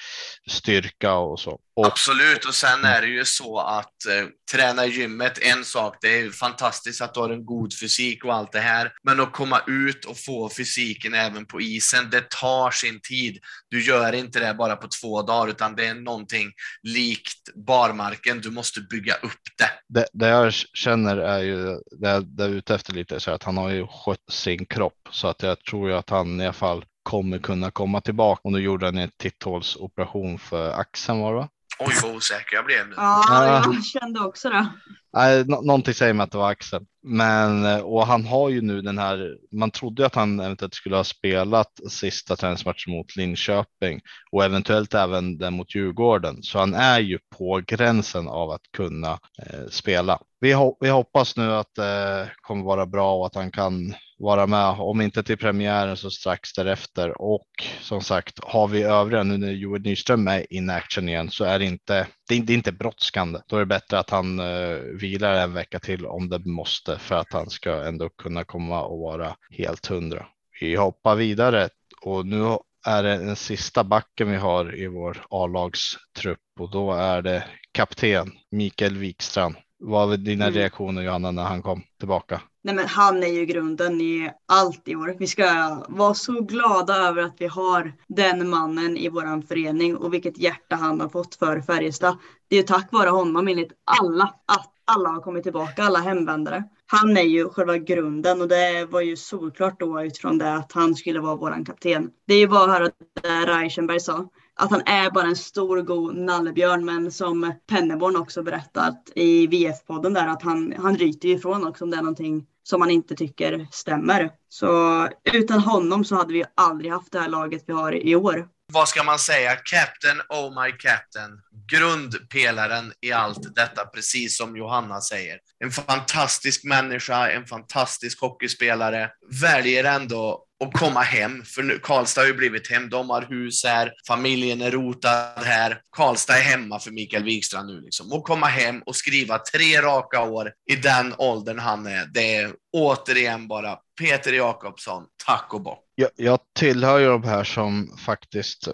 styrka och så. Och, absolut, och sen är det ju så att eh, träna i gymmet, en sak, det är fantastiskt att du har en god fysik och allt det här. Men att komma ut och få fysiken även på isen, det tar sin tid. Du gör inte det bara på två dagar, utan det är någonting likt barmarken. Du måste bygga upp det. Det, det jag känner är ju, det jag är ute efter lite, så att han har ju skött sin kropp så att jag tror ju att han i alla fall kommer kunna komma tillbaka. Och nu gjorde han en titthålsoperation för axeln var det va? Oj, vad osäker jag blev nu. Ja, jag kände också det. Nej, någonting säger mig att det var Axel. Men eh, och han har ju nu den här. Man trodde att han eventuellt skulle ha spelat sista träningsmatchen mot Linköping och eventuellt även den mot Djurgården. Så han är ju på gränsen av att kunna eh, spela. Vi, ho vi, hoppas nu att det eh, kommer vara bra och att han kan vara med, om inte till premiären så strax därefter. Och som sagt, har vi övriga nu när Joel Nyström är in action igen så är det inte, det är, det är inte brådskande. Då är det bättre att han uh, vilar en vecka till om det måste för att han ska ändå kunna komma och vara helt hundra. Vi hoppar vidare och nu är det den sista backen vi har i vår A-lagstrupp och då är det kapten Mikael Wikstrand. Vad var dina mm. reaktioner Johanna när han kom tillbaka? Nej men han är ju grunden i allt i år. Vi ska vara så glada över att vi har den mannen i våran förening och vilket hjärta han har fått för Färjestad. Det är ju tack vare honom enligt alla att alla har kommit tillbaka, alla hemvändare. Han är ju själva grunden och det var ju solklart då utifrån det att han skulle vara våran kapten. Det är ju bara att höra det Reichenberg sa att han är bara en stor god nallebjörn men som Penneborn också berättat i VF-podden där att han, han ryter ifrån också om det är någonting som man inte tycker stämmer. Så utan honom så hade vi aldrig haft det här laget vi har i år. Vad ska man säga? Captain, oh my captain. Grundpelaren i allt detta, precis som Johanna säger. En fantastisk människa, en fantastisk hockeyspelare. Väljer ändå och komma hem. För nu, Karlstad har ju blivit hem. De har hus här, familjen är rotad här. Karlstad är hemma för Mikael Wikstrand nu. Liksom. Och komma hem och skriva tre raka år i den åldern han är. Det är återigen bara Peter Jakobsson, tack och bock. Jag, jag tillhör ju de här som faktiskt,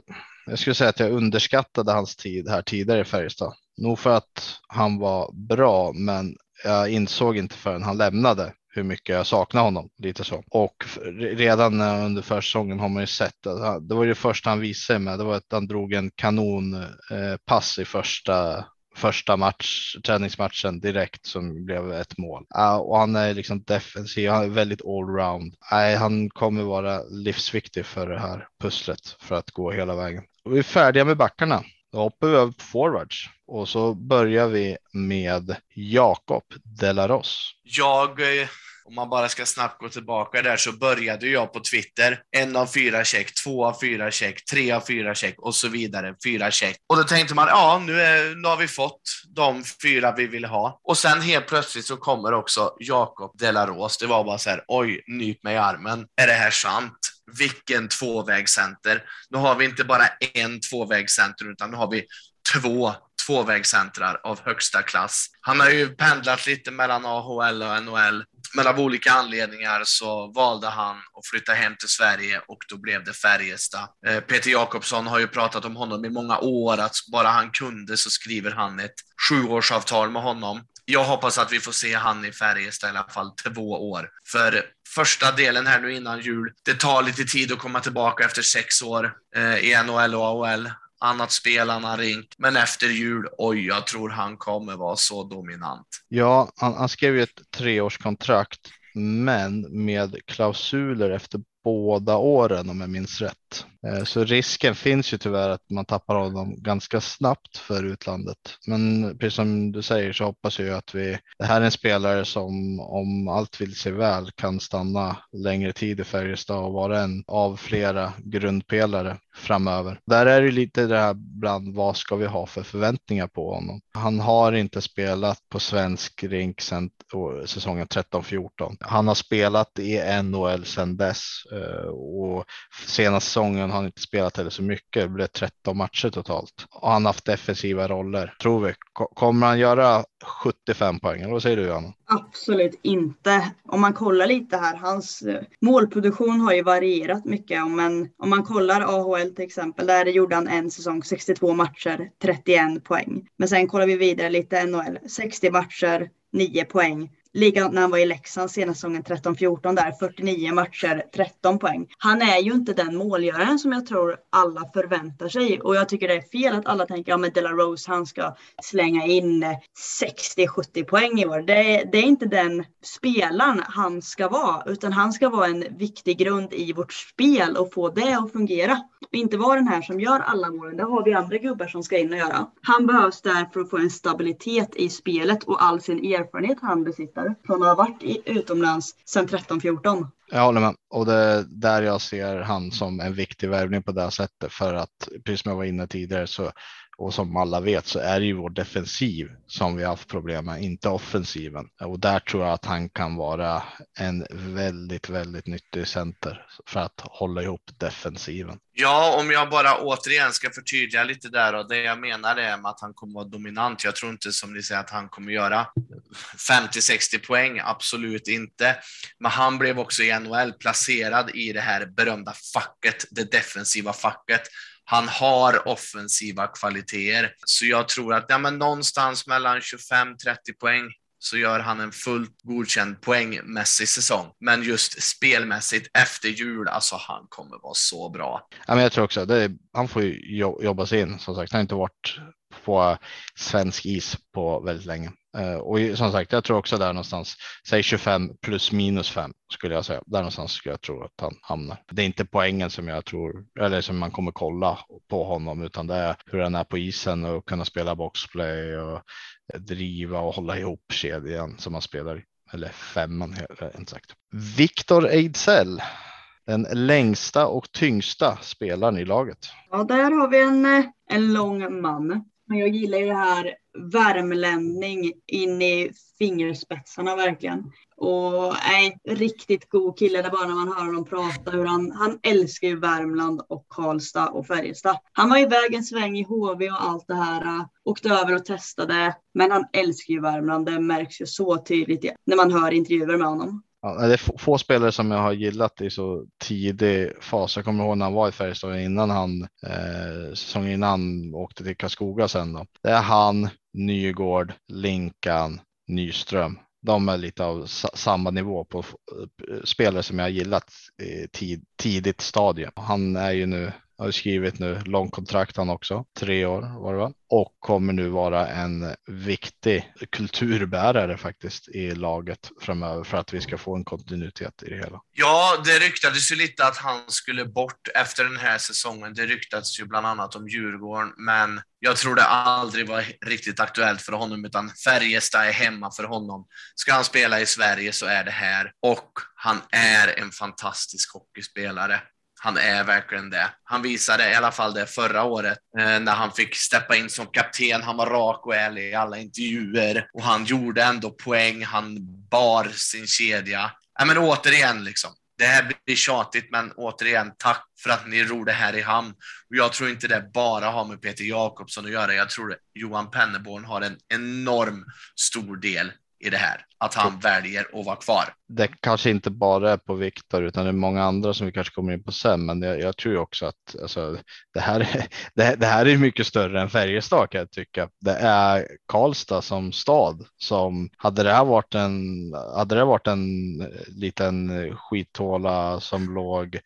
jag skulle säga att jag underskattade hans tid här tidigare i Färjestad. Nog för att han var bra, men jag insåg inte förrän han lämnade hur mycket jag saknar honom. Lite så. Och redan eh, under försäsongen har man ju sett att det var det första han visade med. Det var att han drog en kanonpass eh, i första första match, träningsmatchen direkt som blev ett mål. Uh, och han är liksom defensiv, han är väldigt allround. Uh, han kommer vara livsviktig för det här pusslet för att gå hela vägen. Och vi är färdiga med backarna. Då hoppar vi över på forwards och så börjar vi med Jakob Delaros. Jag eh, om man bara ska snabbt gå tillbaka där så började jag på Twitter. En av fyra check, två av fyra check, tre av fyra check och så vidare. Fyra check. Och då tänkte man, ja, nu, är, nu har vi fått de fyra vi vill ha. Och sen helt plötsligt så kommer också Jakob Delaros. Det var bara så här, oj, nyp mig i armen. Är det här sant? Vilken tvåvägscenter. Nu har vi inte bara en tvåvägscenter utan nu har vi två tvåvägscentrar av högsta klass. Han har ju pendlat lite mellan AHL och NHL, men av olika anledningar så valde han att flytta hem till Sverige och då blev det Färjestad. Eh, Peter Jakobsson har ju pratat om honom i många år, att bara han kunde så skriver han ett sjuårsavtal med honom. Jag hoppas att vi får se han i Färjestad i alla fall två år. För första delen här nu innan jul, det tar lite tid att komma tillbaka efter sex år eh, i NHL och AHL annat spel, annan rink. Men efter jul, oj, jag tror han kommer vara så dominant. Ja, han, han skrev ju ett treårskontrakt, men med klausuler efter båda åren om jag minns rätt. Eh, så risken finns ju tyvärr att man tappar honom ganska snabbt för utlandet. Men precis som du säger så hoppas jag att vi, det här är en spelare som om allt vill sig väl kan stanna längre tid i Färjestad och vara en av flera grundpelare framöver. Där är det lite det här bland vad ska vi ha för förväntningar på honom? Han har inte spelat på svensk rink sedan eh, säsongen 13-14. Han har spelat i NHL sedan dess eh, och senaste säsongen har han inte spelat heller så mycket. Det blev 13 matcher totalt och han har haft defensiva roller. Tror vi. Kommer han göra 75 poäng? Eller vad säger du Johanna? Absolut inte. Om man kollar lite här, hans eh, målproduktion har ju varierat mycket. Men om man kollar AHL till exempel, där gjorde han en säsong 62 matcher, 31 poäng. Men sen kollar vi vidare lite NHL, 60 matcher, 9 poäng likadant när han var i Leksand senaste säsongen 13-14 där, 49 matcher, 13 poäng. Han är ju inte den målgöraren som jag tror alla förväntar sig och jag tycker det är fel att alla tänker, ja men Dela Rose han ska slänga in 60-70 poäng i år. Det, det är inte den spelaren han ska vara, utan han ska vara en viktig grund i vårt spel och få det att fungera. Och inte vara den här som gör alla målen. Det har vi andra gubbar som ska in och göra. Han behövs där för att få en stabilitet i spelet och all sin erfarenhet han besitter från att har varit i, utomlands sedan 13-14. Jag håller med. Och det är där jag ser han som en viktig värvning på det sättet. För att precis som jag var inne tidigare så och som alla vet så är det ju vår defensiv som vi har haft problem med, inte offensiven. Och där tror jag att han kan vara en väldigt, väldigt nyttig center för att hålla ihop defensiven. Ja, om jag bara återigen ska förtydliga lite där och det jag menar är att han kommer vara dominant. Jag tror inte som ni säger att han kommer göra 50-60 poäng, absolut inte. Men han blev också i NHL placerad i det här berömda facket, det defensiva facket han har offensiva kvaliteter, så jag tror att ja, men någonstans mellan 25-30 poäng så gör han en fullt godkänd poängmässig säsong. Men just spelmässigt efter jul, alltså han kommer vara så bra. Ja, men jag tror också det. Han får ju jobba sig in. Som sagt, han har inte varit på svensk is på väldigt länge. Eh, och som sagt, jag tror också där någonstans, säg 25 plus minus 5 skulle jag säga. Där någonstans skulle jag tro att han hamnar. Det är inte poängen som jag tror, eller som man kommer kolla på honom, utan det är hur han är på isen och kunna spela boxplay och driva och hålla ihop kedjan som han spelar i. Eller femman helt sagt. Viktor Ejdsell, den längsta och tyngsta spelaren i laget. Ja, där har vi en, eh, en lång man. Men jag gillar ju det här värmlänning in i fingerspetsarna verkligen. Och nej, riktigt god kille. Det bara när man hör honom prata hur han, han älskar ju Värmland och Karlstad och Färjestad. Han var iväg en sväng i HV och allt det här. Äh, åkte över och testade. Men han älskar ju Värmland. Det märks ju så tydligt när man hör intervjuer med honom. Ja, det är få spelare som jag har gillat i så tidig fas. Jag kommer ihåg när han var i Färjestad innan han eh, säsongen innan åkte till Karlskoga sen. Då. Det är han, Nygård, Linkan, Nyström. De är lite av samma nivå på eh, spelare som jag gillat i tid, tidigt stadium. Han är ju nu har skrivit nu långkontrakt han också, tre år var det va? Och kommer nu vara en viktig kulturbärare faktiskt i laget framöver för att vi ska få en kontinuitet i det hela. Ja, det ryktades ju lite att han skulle bort efter den här säsongen. Det ryktades ju bland annat om Djurgården, men jag tror det aldrig var riktigt aktuellt för honom, utan Färjestad är hemma för honom. Ska han spela i Sverige så är det här och han är en fantastisk hockeyspelare. Han är verkligen det. Han visade i alla fall det förra året eh, när han fick steppa in som kapten. Han var rak och ärlig i alla intervjuer och han gjorde ändå poäng. Han bar sin kedja. Ja, men återigen, liksom. Det här blir tjatigt, men återigen, tack för att ni ror det här i hamn. Och jag tror inte det bara har med Peter Jakobsson att göra. Jag tror Johan Penneborn har en enorm stor del i det här, att han väljer att vara kvar. Det kanske inte bara är på Viktor utan det är många andra som vi kanske kommer in på sen. Men jag, jag tror också att alltså, det, här, det, det, här är mycket större än Färjestad kan jag tycka. Det är Karlstad som stad som hade det här varit en, hade det varit en liten skithåla som låg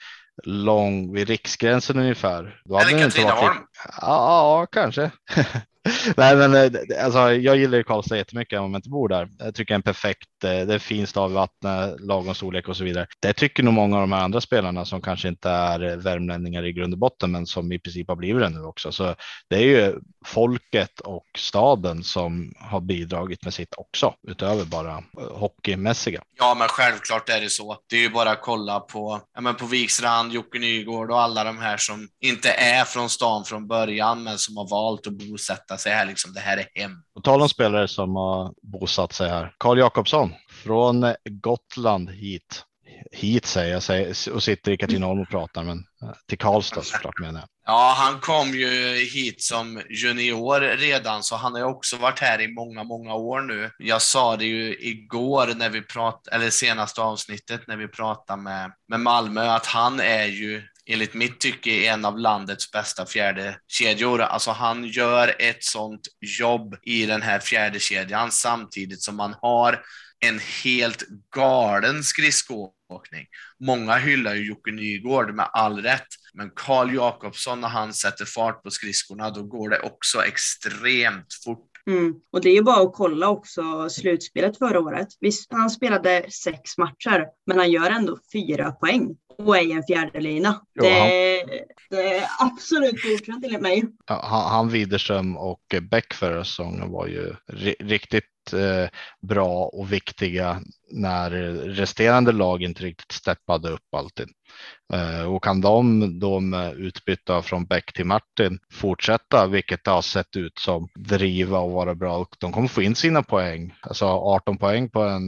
lång vid riksgränsen ungefär. Då hade Eller Katrineholm. Ja, ja, kanske. Nej, men eh, alltså, jag gillar ju Karlstad jättemycket om man inte bor där. Jag tycker det är en perfekt, eh, det är fin stad vid vattnet, lagom storlek och så vidare. Det tycker nog många av de här andra spelarna som kanske inte är eh, värmlänningar i grund och botten, men som i princip har blivit det nu också. Så det är ju folket och staden som har bidragit med sitt också, utöver bara hockeymässiga. Ja, men självklart är det så. Det är ju bara att kolla på, ja, men på Viksrand, Jocke Nygård och alla de här som inte är från stan från början, men som har valt att bosätta bosätta sig här. Liksom. Det här är hem. På tal om spelare som har bosatt sig här. Karl Jakobsson från Gotland hit. Hit säger jag säger, och sitter i Katrineholm och pratar, men eh, till Karlstad såklart menar jag. Ja, han kom ju hit som junior redan, så han har ju också varit här i många, många år nu. Jag sa det ju igår när vi pratade, eller senaste avsnittet när vi pratade med, med Malmö, att han är ju enligt mitt tycke en av landets bästa fjärde kedjor. Alltså han gör ett sånt jobb i den här fjärde kedjan samtidigt som man har en helt galen skridskoåkning. Många hyllar ju Jocke Nygård med all rätt, men Karl Jakobsson när han sätter fart på skridskorna, då går det också extremt fort. Mm. Och det är ju bara att kolla också slutspelet förra året. Visst, han spelade sex matcher, men han gör ändå fyra poäng och i en fjärde lina. Jo, det, han- det är absolut godkänt enligt mig. Ja, han, han Widerström och Bäck förra säsongen var ju ri- riktigt eh, bra och viktiga när resterande lag inte riktigt steppade upp alltid. Eh, och kan de då med utbytta från Bäck till Martin fortsätta, vilket det har sett ut som, driva och vara bra, och de kommer få in sina poäng. Alltså 18 poäng på en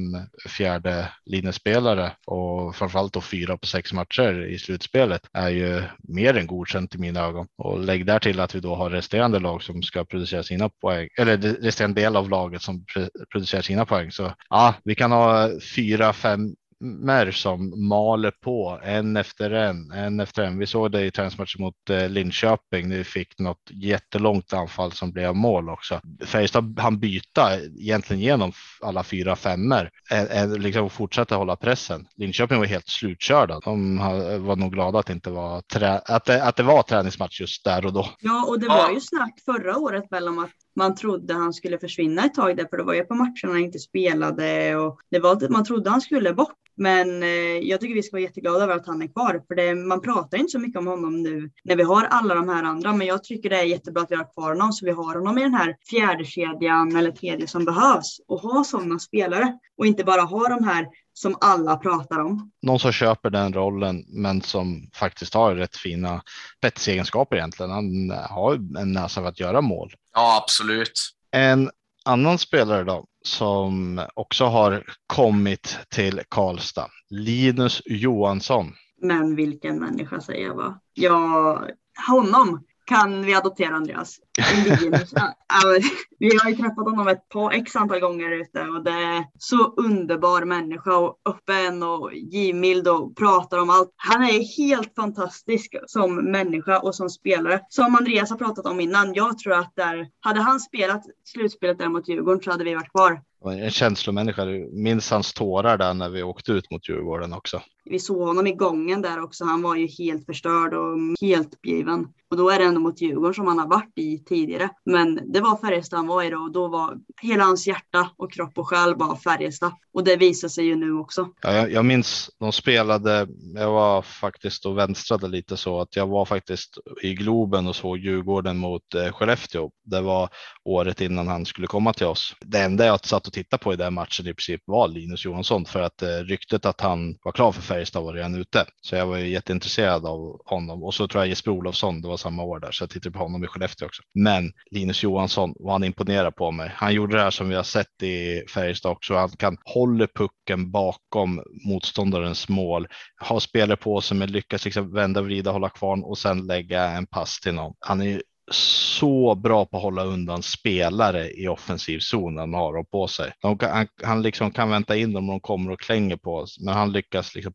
fjärde linjespelare och framförallt då fyra på sex matcher i slutspelet är ju mer än godkänt i mina ögon. Och lägg där till att vi då har resterande lag som ska producera sina poäng, eller resterande del av laget som producerar sina poäng. Så ja, vi kan ha fyra, fem mer som maler på en efter en, en efter en. Vi såg det i träningsmatchen mot eh, Linköping. vi fick något jättelångt anfall som blev mål också. Färjestad han byta egentligen genom alla fyra femmer, ä- ä- liksom fortsätta hålla pressen. Linköping var helt slutkörda. De var nog glada att det inte var trä- att det, att det var träningsmatch just där och då. Ja, och det var ju snack förra året väl om att man trodde han skulle försvinna ett tag där, för det var ju på matcherna han inte spelade och det var att man trodde han skulle bort. Men eh, jag tycker vi ska vara jätteglada över att han är kvar, för det, man pratar inte så mycket om honom nu när vi har alla de här andra. Men jag tycker det är jättebra att vi har kvar honom, så vi har honom i den här fjärde kedjan eller tredje som behövs och ha sådana spelare och inte bara ha de här som alla pratar om. någon som köper den rollen, men som faktiskt har rätt fina spetsegenskaper egentligen. Han har ju en näsa för att göra mål. Ja, absolut. En annan spelare då som också har kommit till Karlstad, Linus Johansson. Men vilken människa säger jag va? Ja, honom kan vi adoptera Andreas. Ja, vi har ju träffat honom ett par x antal gånger ute och det är så underbar människa och öppen och givmild och pratar om allt. Han är helt fantastisk som människa och som spelare. Som Andreas har pratat om innan. Jag tror att där, hade han spelat slutspelet där mot Djurgården så hade vi varit kvar. En känslomänniska. Minns hans tårar där när vi åkte ut mot Djurgården också. Vi såg honom i gången där också. Han var ju helt förstörd och helt uppgiven. Och då är det ändå mot Djurgården som han har varit i tidigare. Men det var Färjestad han var i då och då var hela hans hjärta och kropp och själ bara Färjestad. Och det visar sig ju nu också. Ja, jag, jag minns de spelade. Jag var faktiskt och vänstrade lite så att jag var faktiskt i Globen och såg Djurgården mot eh, Skellefteå. Det var året innan han skulle komma till oss. Det enda jag satt och titta på i den matchen i princip var Linus Johansson för att eh, ryktet att han var klar för Färjestad var redan ute. Så jag var ju jätteintresserad av honom och så tror jag Jesper Olofsson, det var samma år där, så jag tittade på honom i Skellefteå också. Men Linus Johansson, vad han imponerar på mig. Han gjorde det här som vi har sett i Färjestad också. Han kan hålla pucken bakom motståndarens mål, ha spelare på sig men lyckas liksom vända, vrida, hålla kvar och sen lägga en pass till någon. Han är ju så bra på att hålla undan spelare i offensiv zon när han har dem på sig. De kan, han, han liksom kan vänta in dem om de kommer och klänger på oss, men han lyckas liksom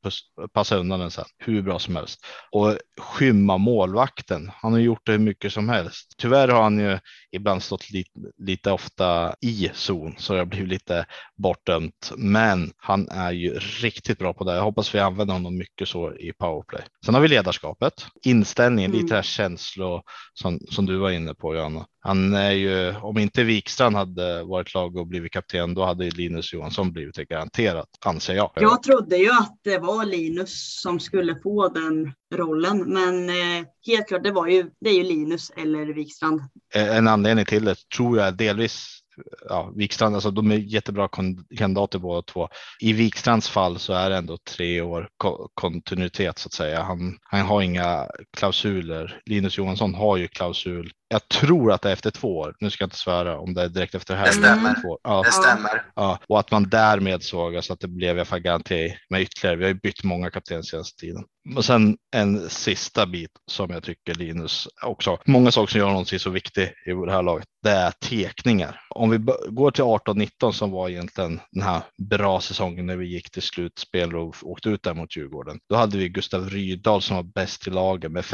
passa undan den sen hur bra som helst och skymma målvakten. Han har gjort det hur mycket som helst. Tyvärr har han ju ibland stått lite, lite ofta i zon så har blivit lite bortdömt, men han är ju riktigt bra på det. Jag hoppas vi använder honom mycket så i powerplay. Sen har vi ledarskapet, inställningen, Mm. lite här känslor som, som du var inne på Johanna. Han är ju, om inte Wikstrand hade varit lag och blivit kapten, då hade Linus Johansson blivit det garanterat, anser jag. Jag trodde ju att det var Linus som skulle få den rollen. Men eh, helt klart, det, var ju, det är ju Linus eller Wikstrand. Eh, En anledning till det tror jag delvis ja, Wikstrand, alltså de är jättebra kandidater båda två. I Wikstrands fall så är det ändå tre år ko- kontinuitet så att säga. Han, han har inga klausuler. Linus Johansson har ju klausul. Jag tror att det är efter två år. Nu ska jag inte svära om det är direkt efter det här. Det stämmer. Två år. Ja, Det stämmer. ja, och att man därmed såg alltså att det blev i alla fall garanti med ytterligare. Vi har ju bytt många kaptener senaste tiden. Och sen en sista bit som jag tycker Linus också, många saker som gör honom så viktig i det här laget, det är tekningar. Om vi går till 18-19 som var egentligen den här bra säsongen när vi gick till slutspel och åkte ut där mot Djurgården. Då hade vi Gustav Rydahl som var bäst i laget med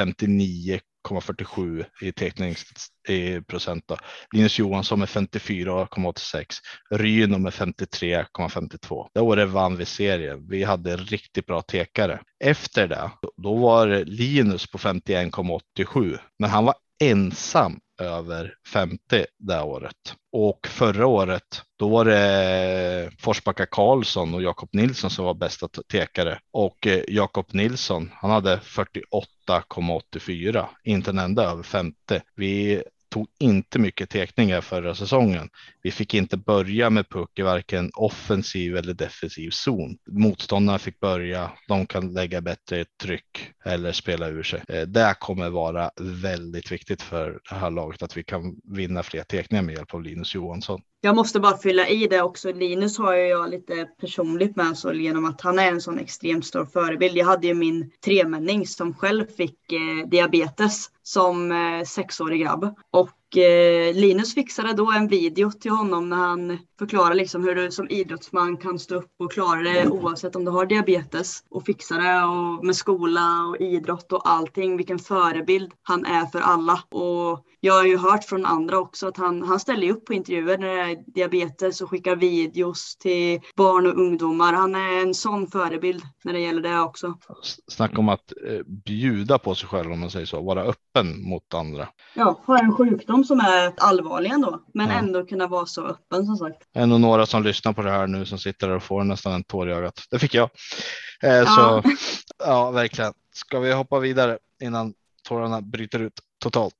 54,47 i teckningsprocent. Linus Johansson med 54,86. Ryno med 53,52. Det året vann vi serien. Vi hade riktigt bra tekare. Efter det, då var det Linus på 51,87, men han var ensam över 50 det året. Och förra året, då var det Forsbacka Karlsson och Jakob Nilsson som var bästa tekare. Och eh, Jakob Nilsson, han hade 48,84, inte en enda över 50. Vi tog inte mycket tekningar förra säsongen. Vi fick inte börja med puck i varken offensiv eller defensiv zon. Motståndarna fick börja. De kan lägga bättre tryck eller spela ur sig. Eh, det kommer vara väldigt viktigt för det här laget att vi kan vinna fler tekningar med hjälp av Linus Johansson. Jag måste bara fylla i det också. Linus har ju jag lite personligt med så genom att han är en sån extremt stor förebild. Jag hade ju min tremänning som själv fick eh, diabetes som eh, sexårig grabb och eh, Linus fixade då en video till honom när han förklarar liksom hur du som idrottsman kan stå upp och klara det oavsett om du har diabetes och fixa det och med skola och idrott och allting. Vilken förebild han är för alla och jag har ju hört från andra också att han, han ställer upp på intervjuer när det är diabetes och skickar videos till barn och ungdomar. Han är en sån förebild när det gäller det också. Snacka om att eh, bjuda på sig själv om man säger så, vara öppen mot andra. Ja, har en sjukdom som är allvarlig ändå, men ja. ändå kunna vara så öppen som sagt. En och några som lyssnar på det här nu som sitter där och får nästan en tår i ögat. Det fick jag. Eh, ja. Så ja, verkligen. Ska vi hoppa vidare innan tårarna bryter ut totalt?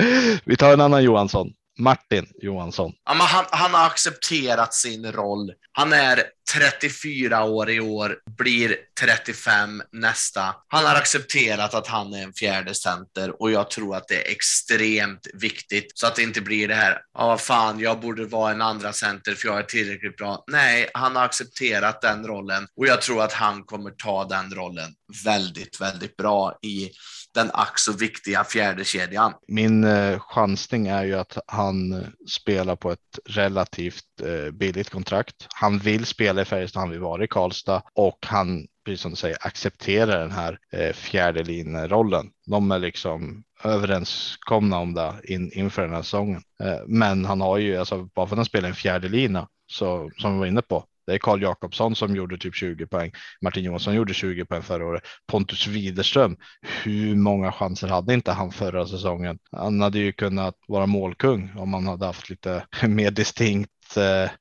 Vi tar en annan Johansson. Martin Johansson. Ja, men han, han har accepterat sin roll. Han är 34 år i år, blir 35 nästa. Han har accepterat att han är en fjärde center och jag tror att det är extremt viktigt så att det inte blir det här, ja fan, jag borde vara en andra center för jag är tillräckligt bra. Nej, han har accepterat den rollen och jag tror att han kommer ta den rollen väldigt, väldigt bra i den ack så viktiga fjärde kedjan. Min eh, chansning är ju att han eh, spelar på ett relativt eh, billigt kontrakt. Han vill spela i Färjestad, han vill vara i Karlstad och han, precis som du säger, accepterar den här eh, fjärde linjerollen. De är liksom överenskomna om det in, inför den här säsongen. Eh, men han har ju, alltså bara för att han spelar en fjärde lina så som vi var inne på, det är Karl Jakobsson som gjorde typ 20 poäng. Martin Johansson gjorde 20 poäng förra året. Pontus Widerström. Hur många chanser hade inte han förra säsongen? Han hade ju kunnat vara målkung om han hade haft lite mer distinkt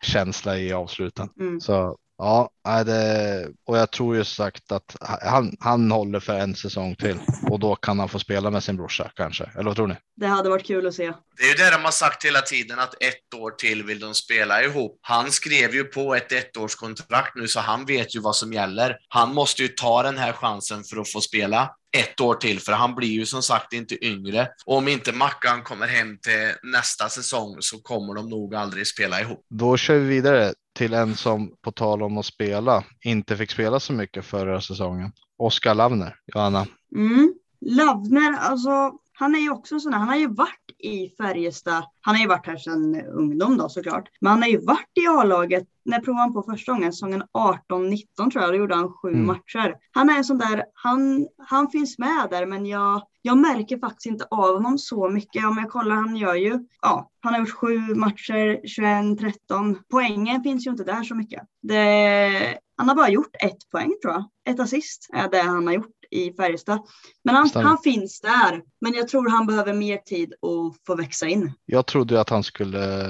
känsla i avsluten. Mm. Så Ja, det, och jag tror ju sagt att han, han håller för en säsong till och då kan han få spela med sin brorsa kanske. Eller vad tror ni? Det hade varit kul att se. Det är ju det de har sagt hela tiden att ett år till vill de spela ihop. Han skrev ju på ett ettårskontrakt nu så han vet ju vad som gäller. Han måste ju ta den här chansen för att få spela ett år till, för han blir ju som sagt inte yngre. Och om inte Mackan kommer hem till nästa säsong så kommer de nog aldrig spela ihop. Då kör vi vidare till en som på tal om att spela inte fick spela så mycket förra säsongen. Oskar Lavner, Johanna. Mm. Lavner, alltså han är ju också sån här, han har ju varit i Färjestad. Han har ju varit här sedan ungdom då såklart. Men han har ju varit i A-laget. När provade han på första gången? Säsongen 18-19 tror jag. Då gjorde han sju mm. matcher. Han är en sån där, han, han finns med där men jag, jag märker faktiskt inte av honom så mycket. Om jag kollar, han gör ju, ja, han har gjort sju matcher, 21-13. Poängen finns ju inte där så mycket. Det, han har bara gjort ett poäng tror jag. Ett assist är det han har gjort i Färjestad. Men han, han, finns där. Men jag tror han behöver mer tid att få växa in. Jag trodde att han skulle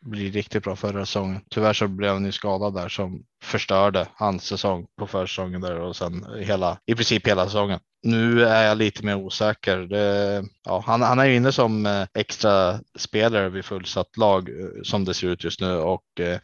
bli riktigt bra förra säsongen. Tyvärr så blev han ju skadad där som förstörde hans säsong på försäsongen där och sen hela, i princip hela säsongen. Nu är jag lite mer osäker. Det, ja, han, han är inne som eh, extra spelare vid fullsatt lag eh, som det ser ut just nu och eh,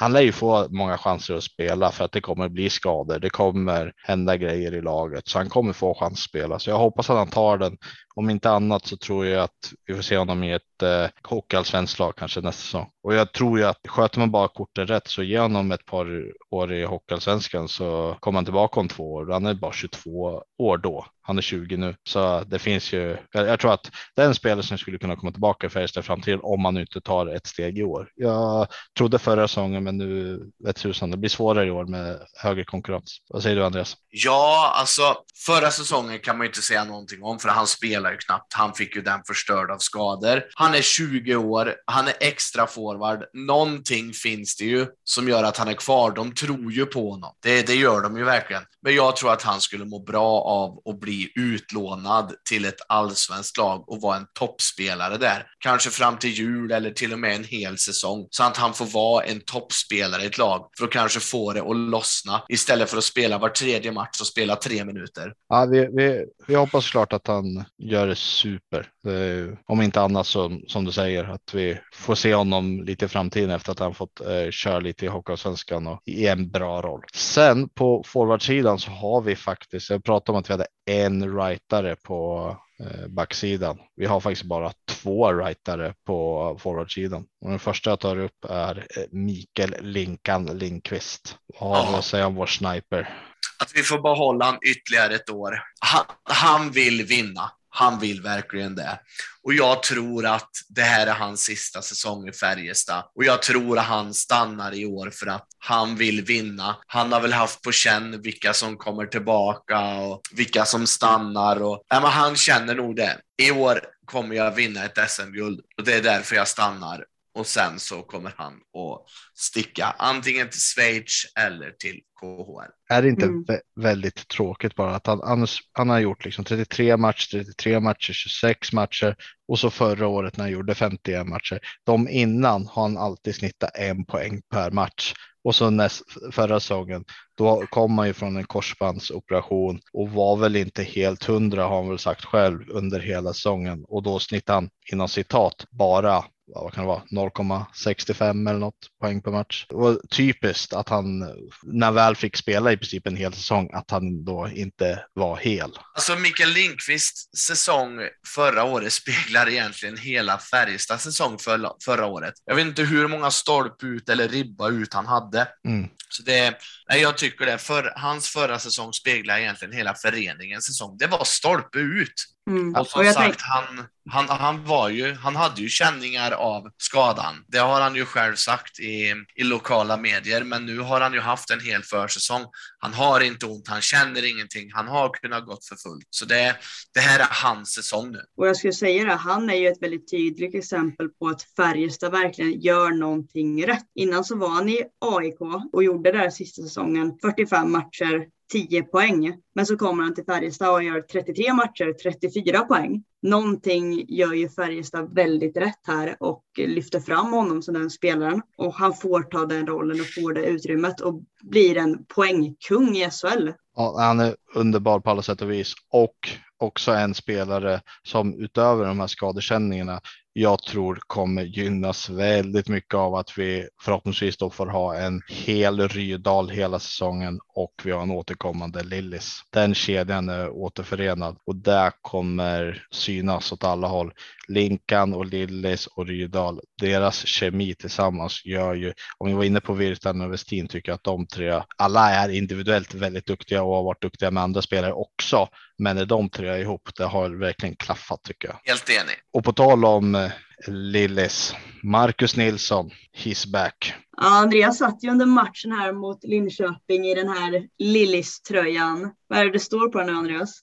han lär ju få många chanser att spela för att det kommer bli skador. Det kommer hända grejer i laget så han kommer få chans att spela. Så jag hoppas att han tar den om inte annat så tror jag att vi får se honom i ett eh, hockeyallsvenskt lag kanske nästa säsong. Och jag tror ju att sköter man bara korten rätt så ger honom ett par år i hockeyallsvenskan så kommer han tillbaka om två år. Han är bara 22 år då. Han är 20 nu, så det finns ju. Jag, jag tror att det är en spelare som skulle kunna komma tillbaka i Färjestad i framtiden om man inte tar ett steg i år. Jag trodde förra säsongen, men nu vet tusan, det blir svårare i år med högre konkurrens. Vad säger du Andreas? Ja, alltså förra säsongen kan man ju inte säga någonting om för han spelar ju knappt. Han fick ju den förstörd av skador. Han är 20 år, han är extra forward. Någonting finns det ju som gör att han är kvar. De tror ju på honom. Det, det gör de ju verkligen. Men jag tror att han skulle må bra av att bli utlånad till ett allsvenskt lag och vara en toppspelare där. Kanske fram till jul eller till och med en hel säsong. Så att han får vara en toppspelare i ett lag för att kanske få det att lossna istället för att spela var tredje match och spela tre minuter. Ja, vi, vi, vi hoppas klart att han gör det super. Det, om inte annat så som du säger att vi får se honom lite i framtiden efter att han fått eh, köra lite i Hockeyallsvenskan och i en bra roll. Sen på forwardsidan så har vi faktiskt, jag pratade om att vi hade en rightare på eh, backsidan. Vi har faktiskt bara två rightare på forwardsidan. Och den första jag tar upp är eh, Mikael Linkan Lindqvist. Vad har du att säga om vår sniper? Att vi får behålla honom ytterligare ett år. Han, han vill vinna. Han vill verkligen det. Och jag tror att det här är hans sista säsong i Färjestad. Och jag tror att han stannar i år för att han vill vinna. Han har väl haft på känn vilka som kommer tillbaka och vilka som stannar. Och, ja, men han känner nog det. I år kommer jag vinna ett SM-guld och det är därför jag stannar och sen så kommer han att sticka antingen till Schweiz eller till KHL. Är det inte mm. väldigt tråkigt bara att han, han, han, har gjort liksom 33 matcher, 33 matcher, 26 matcher och så förra året när han gjorde 51 matcher. De innan har han alltid snittat en poäng per match och så näst, förra säsongen, då kom han ju från en korsbandsoperation och var väl inte helt hundra har han väl sagt själv under hela säsongen och då snittade han inom citat bara vad kan det vara, 0,65 eller något poäng per match. Var typiskt att han, när väl fick spela i princip en hel säsong, att han då inte var hel. Alltså Mikael Lindqvists säsong förra året speglar egentligen hela Färjestads säsong för, förra året. Jag vet inte hur många stolp ut eller ribba ut han hade. Mm. Så det, nej, jag tycker det. För, hans förra säsong speglar egentligen hela föreningens säsong. Det var stolpe ut. Mm. Och som och sagt, han, han, han, var ju, han hade ju känningar av skadan. Det har han ju själv sagt i, i lokala medier, men nu har han ju haft en hel försäsong. Han har inte ont, han känner ingenting, han har kunnat gått för fullt. Så det, det här är hans säsong nu. Och jag skulle säga det, han är ju ett väldigt tydligt exempel på att Färjestad verkligen gör någonting rätt. Innan så var han i AIK och gjorde det där sista säsongen, 45 matcher, 10 poäng. Men så kommer han till Färjestad och gör 33 matcher, 34 poäng. Någonting gör ju Färjestad väldigt rätt här och lyfter fram honom som den spelaren. Och han får ta den rollen och får det utrymmet och blir en poängkung i SHL. Ja, han är underbar på alla sätt och vis och också en spelare som utöver de här skadekänningarna jag tror kommer gynnas väldigt mycket av att vi förhoppningsvis då får ha en hel Rydal hela säsongen och vi har en återkommande Lillis. Den kedjan är återförenad och det kommer synas åt alla håll. Linkan och Lillis och Rydal, deras kemi tillsammans gör ju, om vi var inne på Virtanen och Westin, tycker jag att de tre, alla är individuellt väldigt duktiga och har varit duktiga med andra spelare också. Men de tre är ihop, det har verkligen klaffat tycker jag. Helt enig. Och på tal om eh, Lillis, Marcus Nilsson, he's back. Ja, Andreas satt ju under matchen här mot Linköping i den här Lillis-tröjan. Vad är det det står på den nu, Andreas?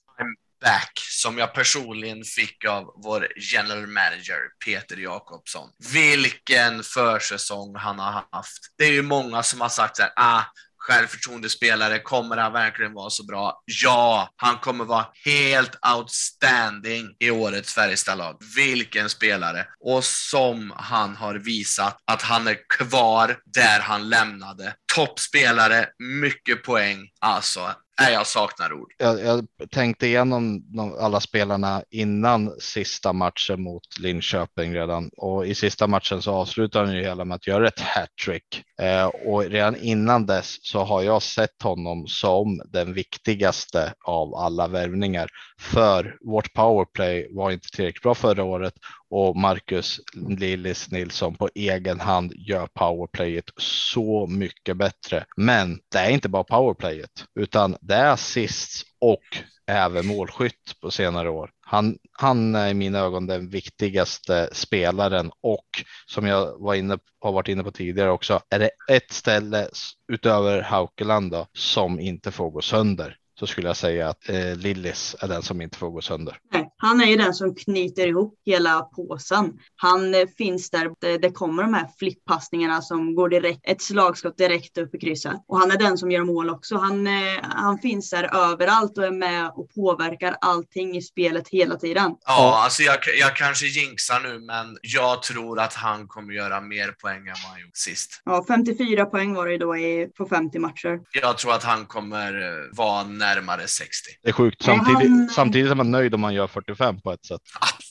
Back som jag personligen fick av vår general manager Peter Jakobsson. Vilken försäsong han har haft. Det är ju många som har sagt så här, ah, självförtroendespelare. Kommer han verkligen vara så bra? Ja, han kommer vara helt outstanding i årets Färjestadlag. Vilken spelare! Och som han har visat att han är kvar där han lämnade. toppspelare, mycket poäng. Alltså, Nej, jag saknar ord. Jag, jag tänkte igenom alla spelarna innan sista matchen mot Linköping redan. Och i sista matchen så avslutar han ju hela med att göra ett hattrick. Eh, och redan innan dess så har jag sett honom som den viktigaste av alla värvningar. För vårt powerplay var inte tillräckligt bra förra året och Marcus Lillis Nilsson på egen hand gör powerplayet så mycket bättre. Men det är inte bara powerplayet utan det är assists och även målskytt på senare år. Han, han är i mina ögon den viktigaste spelaren och som jag var inne, har varit inne på tidigare också är det ett ställe utöver Haukeland då, som inte får gå sönder så skulle jag säga att eh, Lillis är den som inte får gå sönder. Nej, han är ju den som knyter ihop hela påsen. Han eh, finns där, det, det kommer de här flipppassningarna som går direkt, ett slagskott direkt upp i krysset. Och han är den som gör mål också. Han, eh, han finns där överallt och är med och påverkar allting i spelet hela tiden. Ja, alltså jag, jag kanske jinxar nu, men jag tror att han kommer göra mer poäng än vad han gjort sist. Ja, 54 poäng var det då i, på 50 matcher. Jag tror att han kommer eh, vara närmare 60. Det är sjukt. Samtidigt, samtidigt är man nöjd om man gör 45 på ett sätt.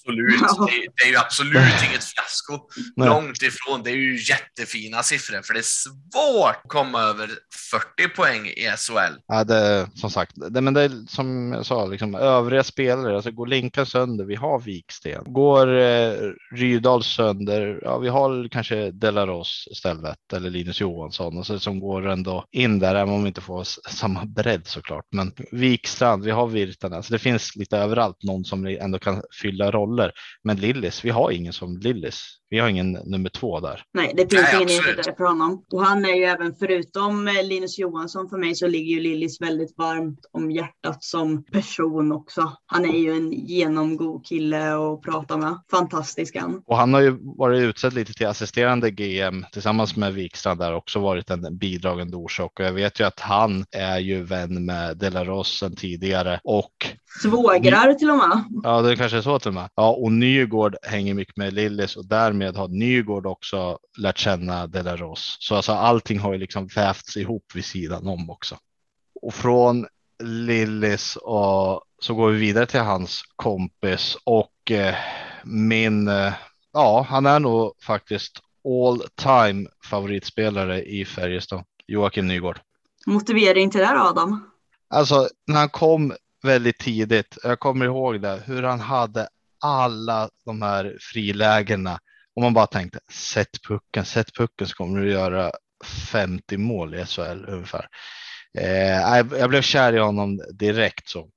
Absolut. Det, det, är ju absolut inget fiasko. Nej. Långt ifrån. Det är ju jättefina siffror, för det är svårt att komma över 40 poäng i SHL. Ja, det, som sagt, det, men det är som jag sa, liksom, övriga spelare, alltså går Linkan sönder, vi har Viksten. Går eh, Rydal sönder, ja, vi har kanske Delaros istället, eller Linus Johansson, och så, som går ändå in där, även om vi inte får samma bredd såklart. Men Wikstrand, vi har Virtanen, alltså det finns lite överallt någon som ändå kan fylla roller. Men Lillis, vi har ingen som Lillis. Vi har ingen nummer två där. Nej, det finns Nej, ingen ersättare för honom. Och han är ju även, förutom eh, Linus Johansson för mig, så ligger ju Lillis väldigt varmt om hjärtat som person också. Han är ju en genomgod kille att prata med. Fantastisk han. Och han har ju varit utsedd lite till assisterande GM tillsammans med Wikstrand där också varit en bidragande orsak. Och jag vet ju att han är ju vän med Delaros sen tidigare och Svågrar till och med. Ja, det kanske är så till och med. Ja, och Nygård hänger mycket med Lillis och därmed har Nygård också lärt känna Delaros. Så alltså allting har ju liksom vävts ihop vid sidan om också. Och från Lillis och så går vi vidare till hans kompis och eh, min, eh, ja, han är nog faktiskt all time favoritspelare i Färjestad, Joakim Nygård. Motivering till det här Adam? Alltså när han kom väldigt tidigt. Jag kommer ihåg det, hur han hade alla de här frilägena och man bara tänkte sätt pucken, sätt pucken så kommer du göra 50 mål i SHL ungefär. Eh, jag blev kär i honom direkt så.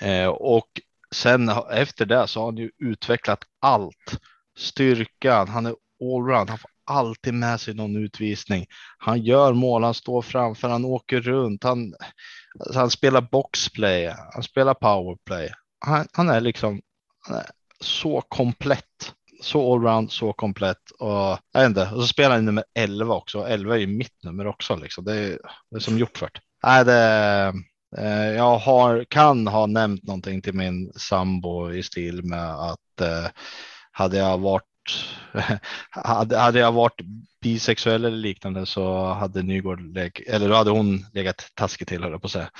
Eh, och sen efter det så har han ju utvecklat allt. Styrkan, han är allround, han får alltid med sig någon utvisning. Han gör mål, han står framför, han åker runt, han, alltså han spelar boxplay, han spelar powerplay. Han, han är liksom han är så komplett, så allround, så komplett och jag vet inte. Och så spelar han nummer 11 också. 11 är ju mitt nummer också liksom. Det är, det är som gjort för det. Nej, det. Eh, jag har, kan ha nämnt någonting till min sambo i stil med att eh, hade jag varit hade, hade jag varit bisexuell eller liknande så hade Nygård leg, eller då hade hon legat taskigt till höll jag på att säga.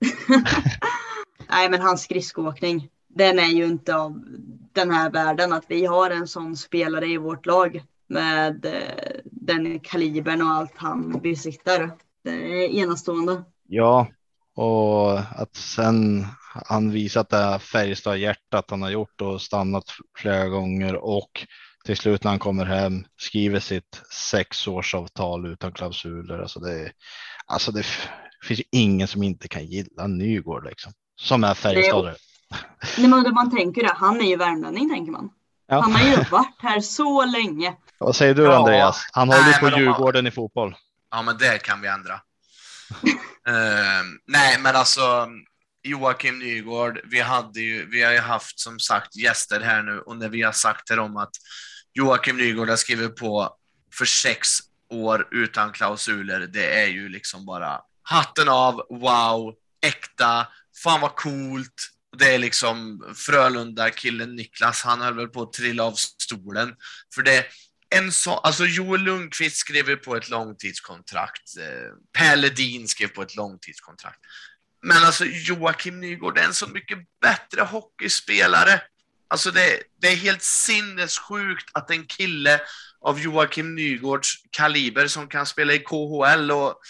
Nej, men hans skridskoåkning, den är ju inte av den här världen att vi har en sån spelare i vårt lag med eh, den kalibern och allt han besitter. Det är enastående. Ja, och att sen han visat det här Färjestad hjärtat han har gjort och stannat flera gånger och till slut när han kommer hem skriver sitt sexårsavtal utan klausuler. Alltså det, alltså det finns ingen som inte kan gilla Nygård liksom. Som är Färjestadare. Nej, men man tänker det, han är ju värmlänning tänker man. Ja. Han har ju varit här så länge. Vad säger du Andreas? Han håller ju på Djurgården har... i fotboll. Ja, men det kan vi ändra. uh, nej, men alltså Joakim Nygård, vi, hade ju, vi har ju haft som sagt gäster här nu och när vi har sagt till dem att Joakim Nygård har skrivit på för sex år utan klausuler. Det är ju liksom bara hatten av, wow, äkta, fan vad coolt. Det är liksom Frölunda-killen Niklas, han höll väl på att trilla av stolen. För det, en sån, alltså Joel Lundqvist skrev ju på ett långtidskontrakt. Eh, per Ledin skrev på ett långtidskontrakt. Men alltså Joakim Nygård är en så mycket bättre hockeyspelare. Alltså det, det är helt sinnessjukt att en kille av Joakim Nygårds kaliber som kan spela i KHL och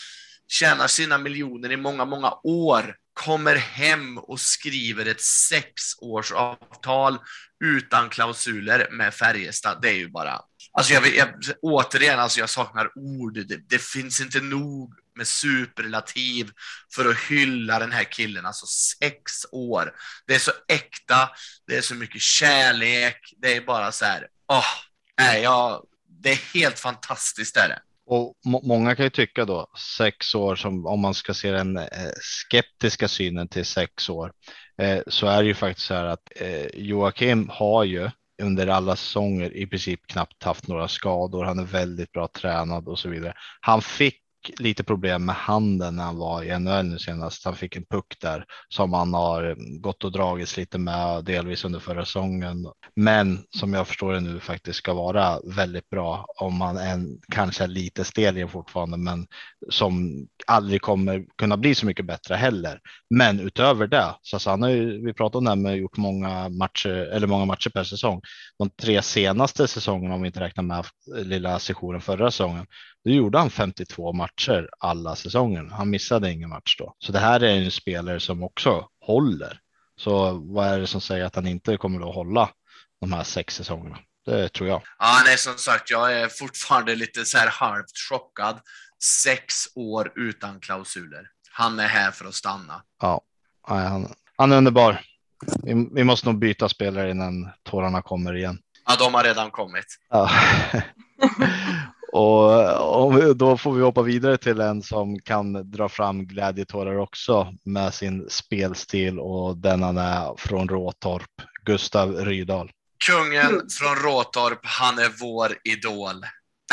tjänar sina miljoner i många, många år kommer hem och skriver ett sexårsavtal utan klausuler med Färjestad. Det är ju bara... Alltså jag, jag, återigen, alltså jag saknar ord. Det, det, finns inte nog med superlativ för att hylla den här killen. Alltså sex år. Det är så äkta, det är så mycket kärlek. Det är bara så här, åh, oh, nej, jag, det är helt fantastiskt. Är det. Och må många kan ju tycka då sex år som om man ska se den eh, skeptiska synen till sex år eh, så är det ju faktiskt så här att eh, Joakim har ju under alla säsonger i princip knappt haft några skador. Han är väldigt bra tränad och så vidare. Han fick lite problem med handen när han var i NHL nu senast. Han fick en puck där som han har gått och dragits lite med delvis under förra säsongen. Men som jag förstår det nu faktiskt ska vara väldigt bra om man än kanske är lite stel igen fortfarande, men som aldrig kommer kunna bli så mycket bättre heller. Men utöver det så han har ju, vi pratade om det här med gjort många matcher eller många matcher per säsong. De tre senaste säsongerna om vi inte räknar med lilla sessionen förra säsongen då gjorde han 52 matcher alla säsonger. Han missade ingen match då. Så det här är en spelare som också håller. Så vad är det som säger att han inte kommer att hålla de här sex säsongerna? Det tror jag. Ja, nej, som sagt, jag är fortfarande lite så här halvt chockad. Sex år utan klausuler. Han är här för att stanna. Ja, han, han är underbar. Vi, vi måste nog byta spelare innan tårarna kommer igen. Ja, de har redan kommit. Ja. Och, och, då får vi hoppa vidare till en som kan dra fram glädjetårar också med sin spelstil och den han är från Råtorp, Gustav Rydahl. Kungen från Råtorp, han är vår idol.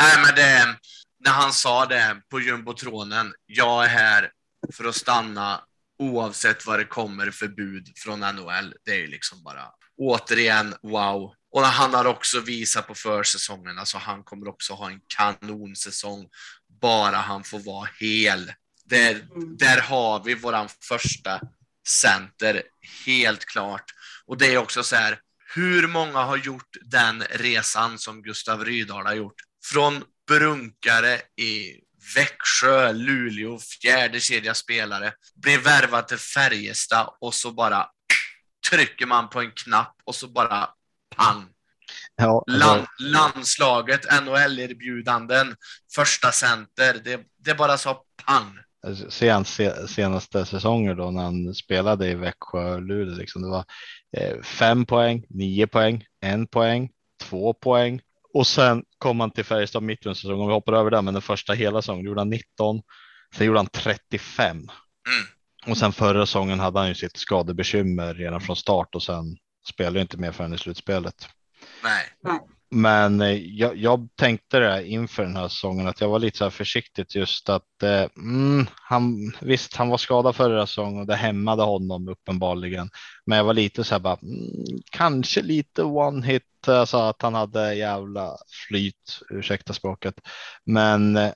Nej, men det, när han sa det på jumbotronen, jag är här för att stanna oavsett vad det kommer för bud från NHL. Det är ju liksom bara återigen wow. Och han har också visat på försäsongen, alltså han kommer också ha en kanonsäsong bara han får vara hel. Där, mm. där har vi våran första center, helt klart. Och det är också så här, hur många har gjort den resan som Gustav Rydahl har gjort? Från brunkare i Växjö, Luleå, fjärde kedja spelare, blir värvad till Färjestad och så bara trycker man på en knapp och så bara pang. Ja, Land, landslaget, NHL-erbjudanden, första center, det, det bara sa pang. Sen, senaste säsonger då när han spelade i Växjö och Luleå, liksom, det var eh, fem poäng, nio poäng, en poäng, två poäng och sen kom han till Färjestad mitt under säsongen. Om vi hoppar över det, men den första hela säsongen gjorde han 19. Sen gjorde han 35. Mm. Och sen förra säsongen hade han ju sitt skadebekymmer redan från start och sen spelade inte mer förrän i slutspelet. Nej. Men eh, jag, jag, tänkte det inför den här säsongen att jag var lite så här försiktigt just att eh, mm, han visst, han var skadad förra säsongen och det hämmade honom uppenbarligen. Men jag var lite så här bara mm, kanske lite one hit, alltså att han hade jävla flyt, ursäkta språket. Men eh,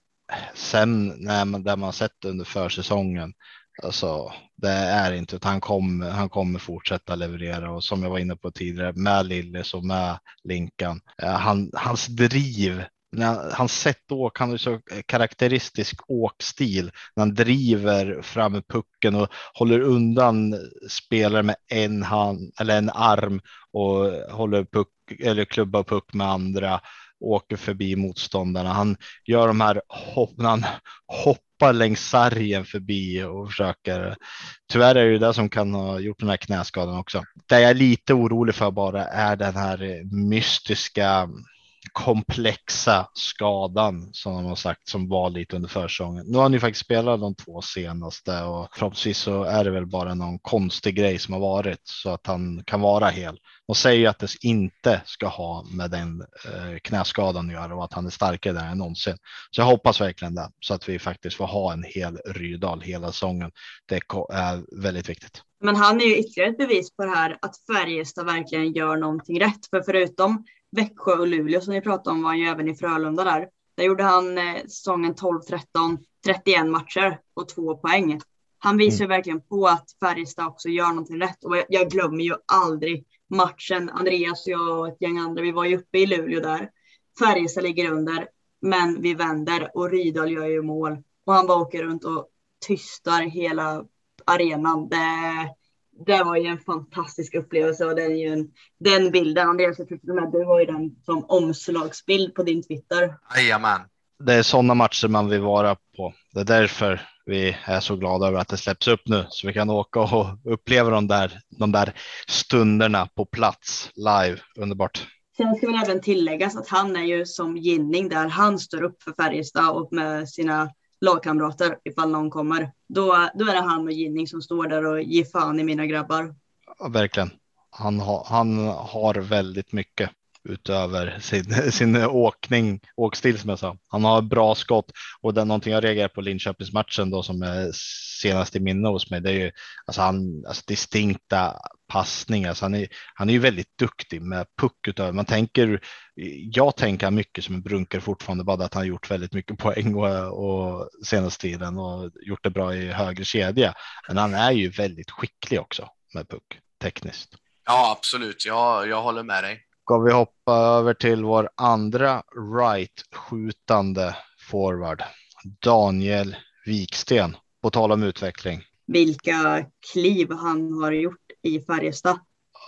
sen när man, där man sett under försäsongen Alltså, det är inte att han kommer. Han kommer fortsätta leverera och som jag var inne på tidigare med Lillis och med Linkan. Eh, han, hans driv, när hans sätt att åka, han har så karaktäristisk åkstil när han driver fram pucken och håller undan spelare med en hand eller en arm och håller puck eller klubbar puck med andra åker förbi motståndarna. Han gör de här hopp, han hoppar längs sargen förbi och försöker. Tyvärr är det det som kan ha gjort den här knäskadan också. Det jag är lite orolig för bara är den här mystiska komplexa skadan som de har sagt som var lite under försäsongen. Nu har ni faktiskt spelat de två senaste och förhoppningsvis så är det väl bara någon konstig grej som har varit så att han kan vara hel. Och säger ju att det inte ska ha med den eh, knäskadan att göra och att han är starkare där än någonsin. Så jag hoppas verkligen det så att vi faktiskt får ha en hel Rydal hela säsongen. Det är väldigt viktigt. Men han är ju ytterligare ett bevis på det här att Färjestad verkligen gör någonting rätt. För förutom Växjö och Luleå som ni pratade om var han ju även i Frölunda där. Där gjorde han eh, säsongen 12-13, 31 matcher och två poäng. Han visar mm. verkligen på att Färjestad också gör någonting rätt och jag glömmer ju aldrig matchen. Andreas och jag och ett gäng andra, vi var ju uppe i Luleå där. Färjestad ligger under, men vi vänder och Rydahl gör ju mål och han bara åker runt och tystar hela arenan. Det, det var ju en fantastisk upplevelse och den, är ju en, den bilden, Andreas, jag med, det var ju den som omslagsbild på din Twitter. Jajamän. Det är sådana matcher man vill vara på. Det är därför vi är så glada över att det släpps upp nu så vi kan åka och uppleva de där, de där stunderna på plats live. Underbart. Sen ska väl även tilläggas att han är ju som Ginning där han står upp för Färjestad och med sina lagkamrater ifall någon kommer. Då, då är det han och Ginning som står där och ger fan i mina grabbar. Ja, verkligen. Han, ha, han har väldigt mycket utöver sin, sin åkning, åkstil som jag sa. Han har bra skott och det är någonting jag reagerar på Linköpingsmatchen då som är senast i minne hos mig. Det är ju alltså han, alltså distinkta passningar. Alltså han, är, han är ju väldigt duktig med puck utöver. Man tänker, jag tänker mycket som en brunkare fortfarande, bara att han har gjort väldigt mycket poäng och, och senaste tiden och gjort det bra i högre kedja. Men han är ju väldigt skicklig också med puck tekniskt. Ja, absolut. Jag, jag håller med dig. Ska vi hoppa över till vår andra right-skjutande forward, Daniel Viksten. På tal om utveckling. Vilka kliv han har gjort i Färjestad.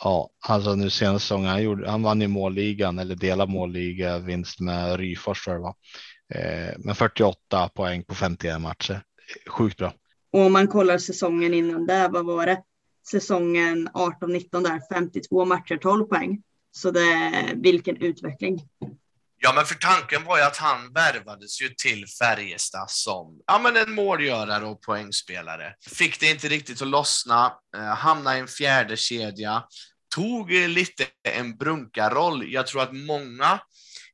Ja, alltså nu senaste säsongen, han, gjorde, han vann ju målligan eller delade målliga vinst med Ryfors tror jag var. Eh, med 48 poäng på 51 matcher. Sjukt bra. Och om man kollar säsongen innan där, vad var det? Säsongen 18-19 där, 52 matcher, 12 poäng. Så det, vilken utveckling. Ja, men för tanken var ju att han värvades ju till Färjestad som ja, men en målgörare och poängspelare. Fick det inte riktigt att lossna, eh, hamnade i en fjärde kedja, tog eh, lite en brunkarroll. Jag tror att många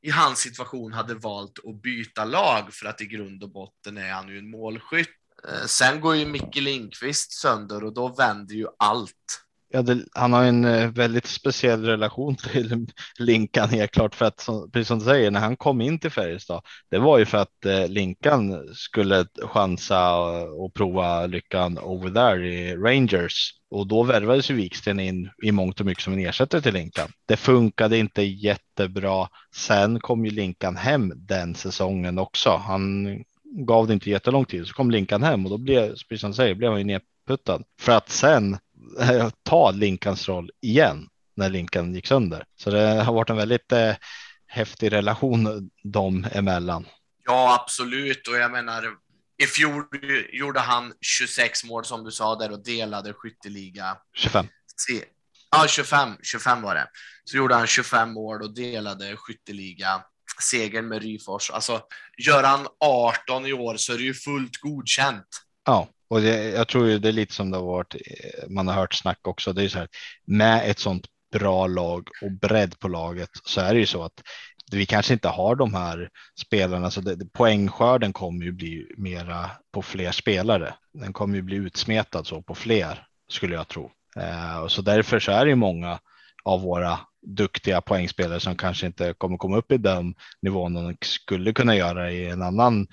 i hans situation hade valt att byta lag för att i grund och botten är han ju en målskytt. Eh, sen går ju Micke Lindqvist sönder och då vänder ju allt. Ja, det, han har en eh, väldigt speciell relation till Linkan helt klart för att som, precis som du säger när han kom in till Färjestad. Det var ju för att eh, Linkan skulle chansa och, och, prova lyckan over there i Rangers och då värvades ju Viksten in i mångt och mycket som en ersättare till Linkan. Det funkade inte jättebra. Sen kom ju Linkan hem den säsongen också. Han gav det inte jättelång tid så kom Linkan hem och då blev, precis som du säger, blev han ju nedputtad för att sen ta Linkans roll igen när Linkan gick sönder. Så det har varit en väldigt eh, häftig relation dem emellan. Ja, absolut. Och jag menar, i fjol gjorde han 26 mål som du sa där och delade skytteliga. 25. Se, ja, 25, 25 var det. Så gjorde han 25 mål och delade skytteliga segern med Ryfors. Alltså, gör han 18 i år så är det ju fullt godkänt. Ja, och det, jag tror ju det är lite som det har varit. Eh, man har hört snack också. Det är så här med ett sånt bra lag och bredd på laget så är det ju så att vi kanske inte har de här spelarna, så det, poängskörden kommer ju bli mera på fler spelare. Den kommer ju bli utsmetad så på fler skulle jag tro. Eh, och så därför så är det ju många av våra duktiga poängspelare som kanske inte kommer komma upp i den nivån de skulle kunna göra i en annan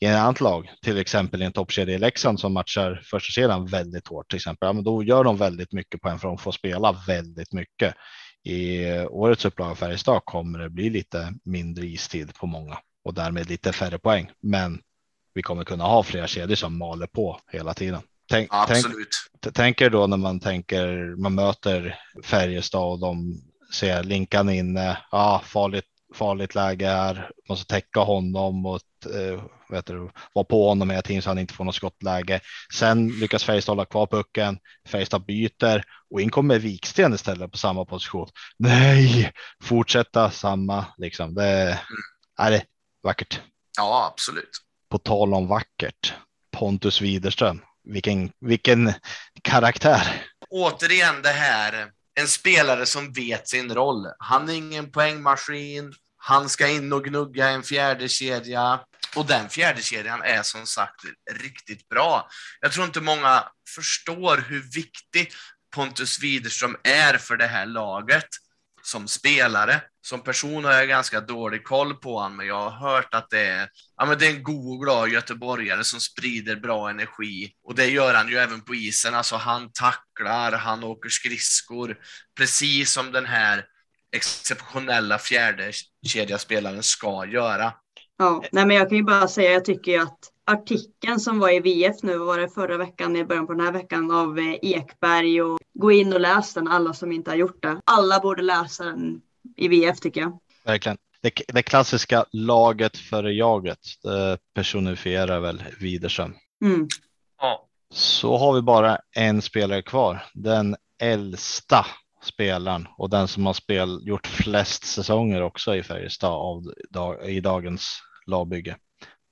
i ett annat lag, till exempel i en toppkedja i Leksand som matchar första kedjan väldigt hårt till exempel. Ja, men då gör de väldigt mycket poäng för de får spela väldigt mycket. I årets upplaga Färjestad kommer det bli lite mindre istid på många och därmed lite färre poäng. Men vi kommer kunna ha flera kedjor som maler på hela tiden. Tänk, Absolut. Tänk, tänker då när man tänker man möter Färjestad och de ser Linkan inne. Ja, farligt, farligt läge här. Måste täcka honom och eh, vet du, vara på honom hela tiden så han inte får något skottläge. Sen lyckas Färjestad hålla kvar pucken. Färjestad byter och in kommer Viksten istället på samma position. Nej, fortsätta samma liksom. Det är det vackert. Ja, absolut. På tal om vackert. Pontus Widerström. Vilken, vilken karaktär. Återigen det här, en spelare som vet sin roll. Han är ingen poängmaskin. Han ska in och gnugga en fjärde kedja och den fjärde kedjan är som sagt riktigt bra. Jag tror inte många förstår hur viktig Pontus Widerström är för det här laget. som spelare. Som person har jag ganska dålig koll på honom, men jag har hört att det är, ja, men det är en god och glad göteborgare som sprider bra energi. Och det gör han ju även på isen. Alltså han tacklar, han åker skridskor, precis som den här exceptionella fjärde kedjaspelaren ska göra. Ja, nej men jag kan ju bara säga, jag tycker ju att artikeln som var i VF nu, var det förra veckan, i början på den här veckan, av eh, Ekberg och gå in och läs den, alla som inte har gjort det. Alla borde läsa den i VF tycker jag. Verkligen. Det, det klassiska laget före jaget det personifierar väl Widerström. Mm. Ja. Så har vi bara en spelare kvar, den äldsta spelaren och den som har spel, gjort flest säsonger också i Färjestad av, i dagens lagbygge.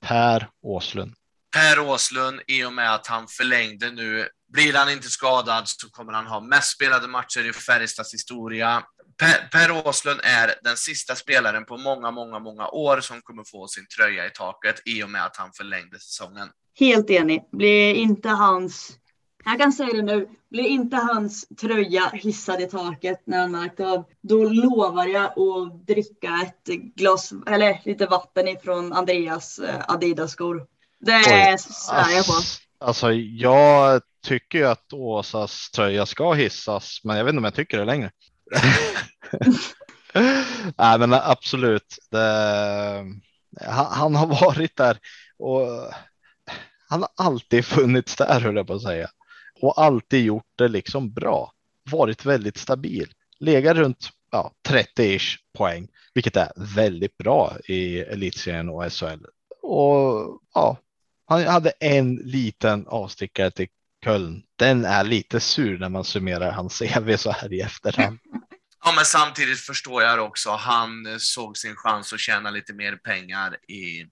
Per Åslund. Per Åslund, i och med att han förlängde nu, blir han inte skadad så kommer han ha mest spelade matcher i Färjestads historia. Per, per Åslund är den sista spelaren på många, många, många år som kommer få sin tröja i taket i och med att han förlängde säsongen. Helt enig. Blir inte hans jag kan säga det nu, blir inte hans tröja hissad i taket när han märkt av, då lovar jag att dricka ett glas, eller lite vatten ifrån Andreas eh, Adidas-skor. Det svär jag på. Alltså, jag tycker ju att Åsas tröja ska hissas, men jag vet inte om jag tycker det längre. Nej, men absolut. Det, han, han, har varit där och han har alltid funnits där, höll jag på att säga och alltid gjort det liksom bra. Varit väldigt stabil, legat runt ja, 30 poäng, vilket är väldigt bra i elitserien och SHL. Och ja, han hade en liten avstickare till Köln. Den är lite sur när man summerar hans CV så här i efterhand. Ja, men samtidigt förstår jag också. Han såg sin chans att tjäna lite mer pengar i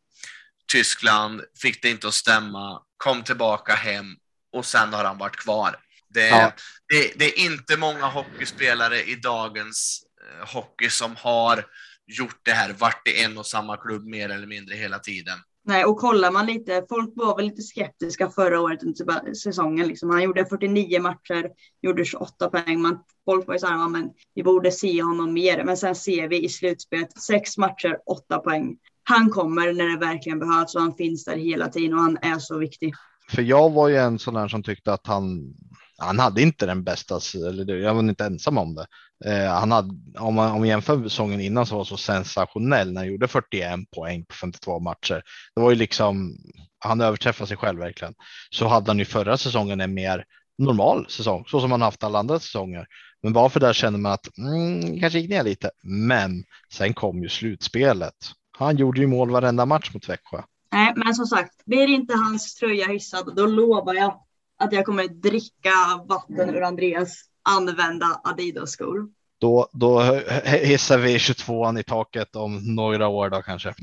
Tyskland, fick det inte att stämma, kom tillbaka hem och sen har han varit kvar. Det, ja. det, det, är inte många hockeyspelare i dagens eh, hockey som har gjort det här, varit i en och samma klubb mer eller mindre hela tiden. Nej, och kollar man lite, folk var väl lite skeptiska förra året under säsongen. Liksom. Han gjorde 49 matcher, gjorde 28 poäng. Man, folk var ju så här, men vi borde se honom mer. Men sen ser vi i slutspelet, sex matcher, åtta poäng. Han kommer när det verkligen behövs och han finns där hela tiden och han är så viktig för jag var ju en sån där som tyckte att han, han hade inte den bästa, eller jag var inte ensam om det. Eh, han hade, om man, om man jämför säsongen innan så var så sensationell när han gjorde 41 poäng på 52 matcher. Det var ju liksom, han överträffade sig själv verkligen. Så hade han ju förra säsongen en mer normal säsong, så som han haft alla andra säsonger. Men varför där känner man att mm, kanske gick ner lite. Men sen kom ju slutspelet. Han gjorde ju mål varenda match mot Växjö. Nej, men som sagt, blir inte hans tröja hissad, då lovar jag att jag kommer dricka vatten ur Andreas använda Adidas-skor. Då, då hissar vi 22an i taket om några år då kanske.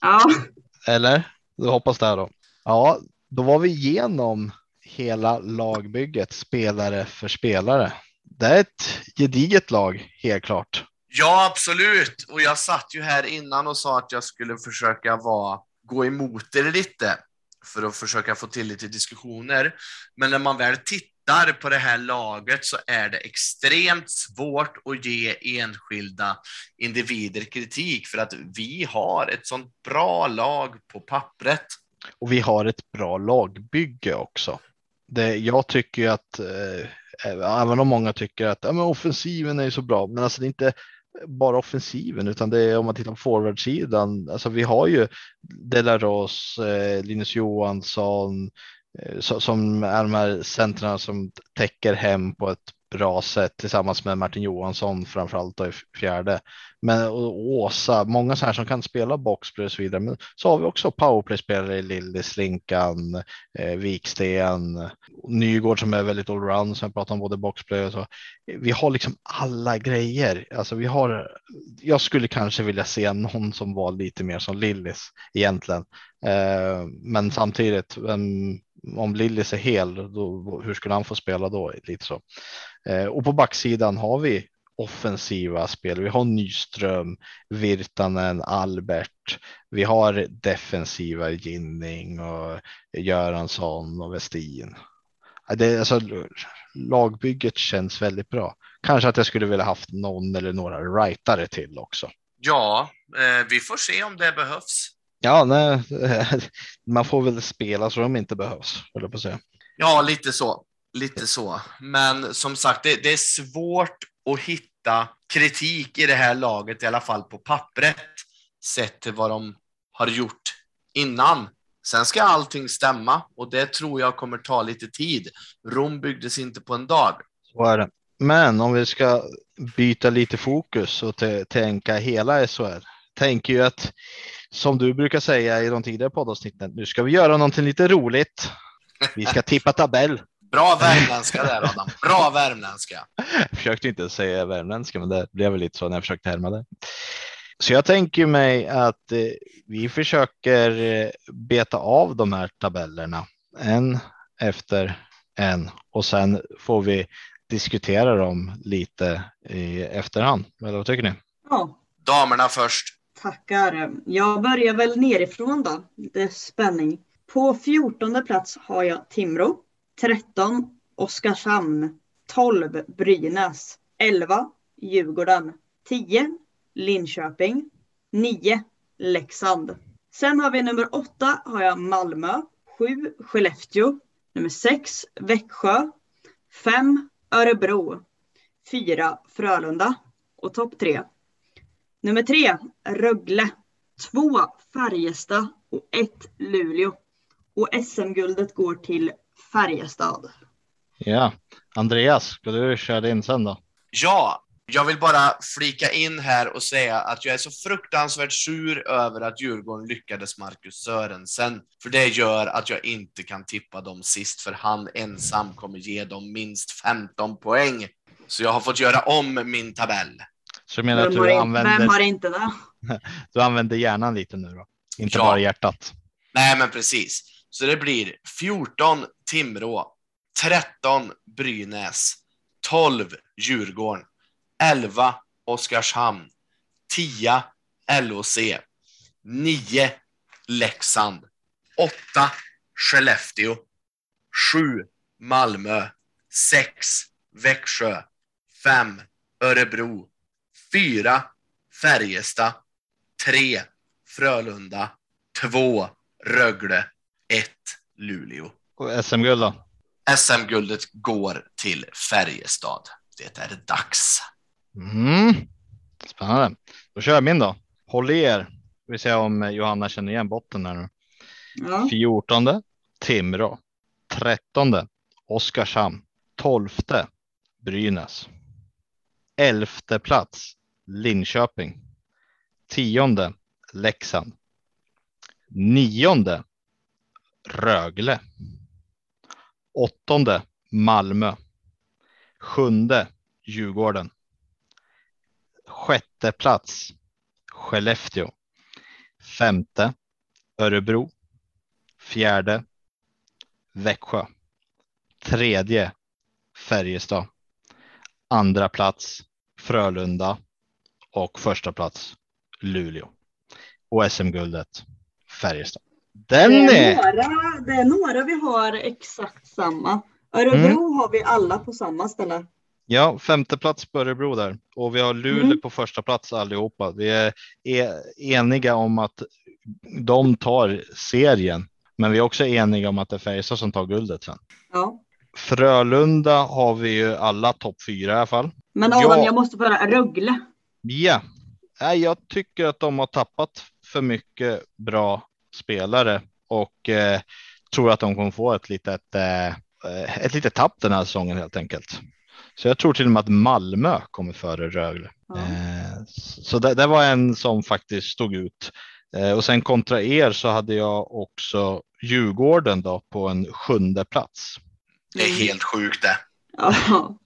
Ja. Eller? Du hoppas det då. Ja, då var vi igenom hela lagbygget spelare för spelare. Det är ett gediget lag, helt klart. Ja, absolut. Och jag satt ju här innan och sa att jag skulle försöka vara gå emot er lite för att försöka få till lite diskussioner. Men när man väl tittar på det här laget så är det extremt svårt att ge enskilda individer kritik för att vi har ett sånt bra lag på pappret. Och vi har ett bra lagbygge också. Det, jag tycker att, eh, även om många tycker att ja, men offensiven är så bra, men alltså det är inte bara offensiven utan det är om man tittar på forwardsidan. Alltså vi har ju Delaros, eh, Linus Johansson eh, som är de här centrarna som täcker hem på ett bra sätt tillsammans med Martin Johansson framförallt då i fjärde. Men och Åsa, många så här som kan spela boxplay och så vidare. Men så har vi också powerplay-spelare i Lillis, Linkan, eh, Viksten, Nygård som är väldigt allround som jag pratar om både boxplay och så. Vi har liksom alla grejer. Alltså vi har. Jag skulle kanske vilja se någon som var lite mer som Lillis egentligen, eh, men samtidigt. Um, om Lillis är hel, då, hur skulle han få spela då? Lite så. Eh, och på backsidan har vi offensiva spel. Vi har Nyström, Virtanen, Albert. Vi har defensiva Ginning och Göransson och Westin. det, alltså, lagbygget känns väldigt bra. Kanske att jag skulle vilja haft någon eller några rightare till också. Ja, eh, vi får se om det behövs. Ja, nej, man får väl spela så de inte behövs, eller på att säga. Ja, lite så. Lite så. Men som sagt, det, det, är svårt att hitta kritik i det här laget, i alla fall på pappret, sett till vad de har gjort innan. Sen ska allting stämma och det tror jag kommer ta lite tid. Rom byggdes inte på en dag. Så är det. Men om vi ska byta lite fokus och tänka hela SHL. Tänker ju att som du brukar säga i de tidigare poddavsnitten, nu ska vi göra någonting lite roligt. Vi ska tippa tabell. Bra värmländska där Adam. Bra värmländska. Jag försökte inte säga värmländska, men det blev väl lite så när jag försökte härma det. Så jag tänker mig att eh, vi försöker eh, beta av de här tabellerna en efter en och sen får vi diskutera dem lite i efterhand. Eller vad tycker ni? Ja. Damerna först. Tackar. Jag börjar väl nerifrån då. Det är spänning. På 14 plats har jag Timrå. 13 Oskarshamn. 12 Brynäs. 11 Djurgården. 10 Linköping. 9 Leksand. Sen har vi nummer 8 har jag Malmö. 7 Skellefteå. Nummer 6 Växjö. 5 Örebro. 4 Frölunda. Och topp 3. Nummer 3 Rögle. 2 Färjestad och 1 Luleå. Och SM-guldet går till Färjestad. Ja, Andreas, ska du köra din sen då? Ja, jag vill bara flika in här och säga att jag är så fruktansvärt sur över att Djurgården lyckades Marcus Sörensen, för det gör att jag inte kan tippa dem sist, för han ensam kommer ge dem minst 15 poäng. Så jag har fått göra om min tabell. Så du menar att du använder... Vem har inte det? Du använder hjärnan lite nu då? Inte ja. bara hjärtat? Nej, men precis. Så det blir 14 Timrå, 13 Brynäs, 12 Djurgården, 11 Oskarshamn, 10 LOC, 9 Leksand, 8 Skellefteå, 7 Malmö, 6 Växjö, 5 Örebro, 4 Färjestad, 3 Frölunda, 2 Rögle, 1 Luleå. Och SM-guld då? SM-guldet går till Färjestad. Det är dags. Mm. Spännande. Då kör jag min då. Håll i er. Vi ser om Johanna känner igen botten här nu. Ja. 14 Timrå. 13 Oskarshamn. 12 Brynäs. 11 plats Linköping. 10 Leksand. 9 Rögle. Åttonde Malmö. Sjunde Djurgården. Sjätte plats Skellefteå. Femte Örebro. Fjärde Växjö. Tredje Färjestad. Andra plats Frölunda och första plats Luleå. Och SM-guldet Färjestad. Den det är. Några, det är några vi har exakt samma. Örebro mm. har vi alla på samma ställe. Ja, femte plats på Örebro där och vi har Luleå mm. på första plats allihopa. Vi är, är eniga om att de tar serien, men vi är också eniga om att det är Färjestad som tar guldet sen. Ja. Frölunda har vi ju alla topp fyra i alla fall. Men Adam, jag, jag måste bara Rögle. Ja, jag tycker att de har tappat för mycket bra spelare och eh, tror att de kommer få ett litet eh, ett litet tapp den här säsongen helt enkelt. Så jag tror till och med att Malmö kommer före Rögle. Ja. Eh, så det, det, var en som faktiskt stod ut. Eh, och sen kontra er så hade jag också Djurgården då på en sjunde plats. Det är helt sjukt det. Ja.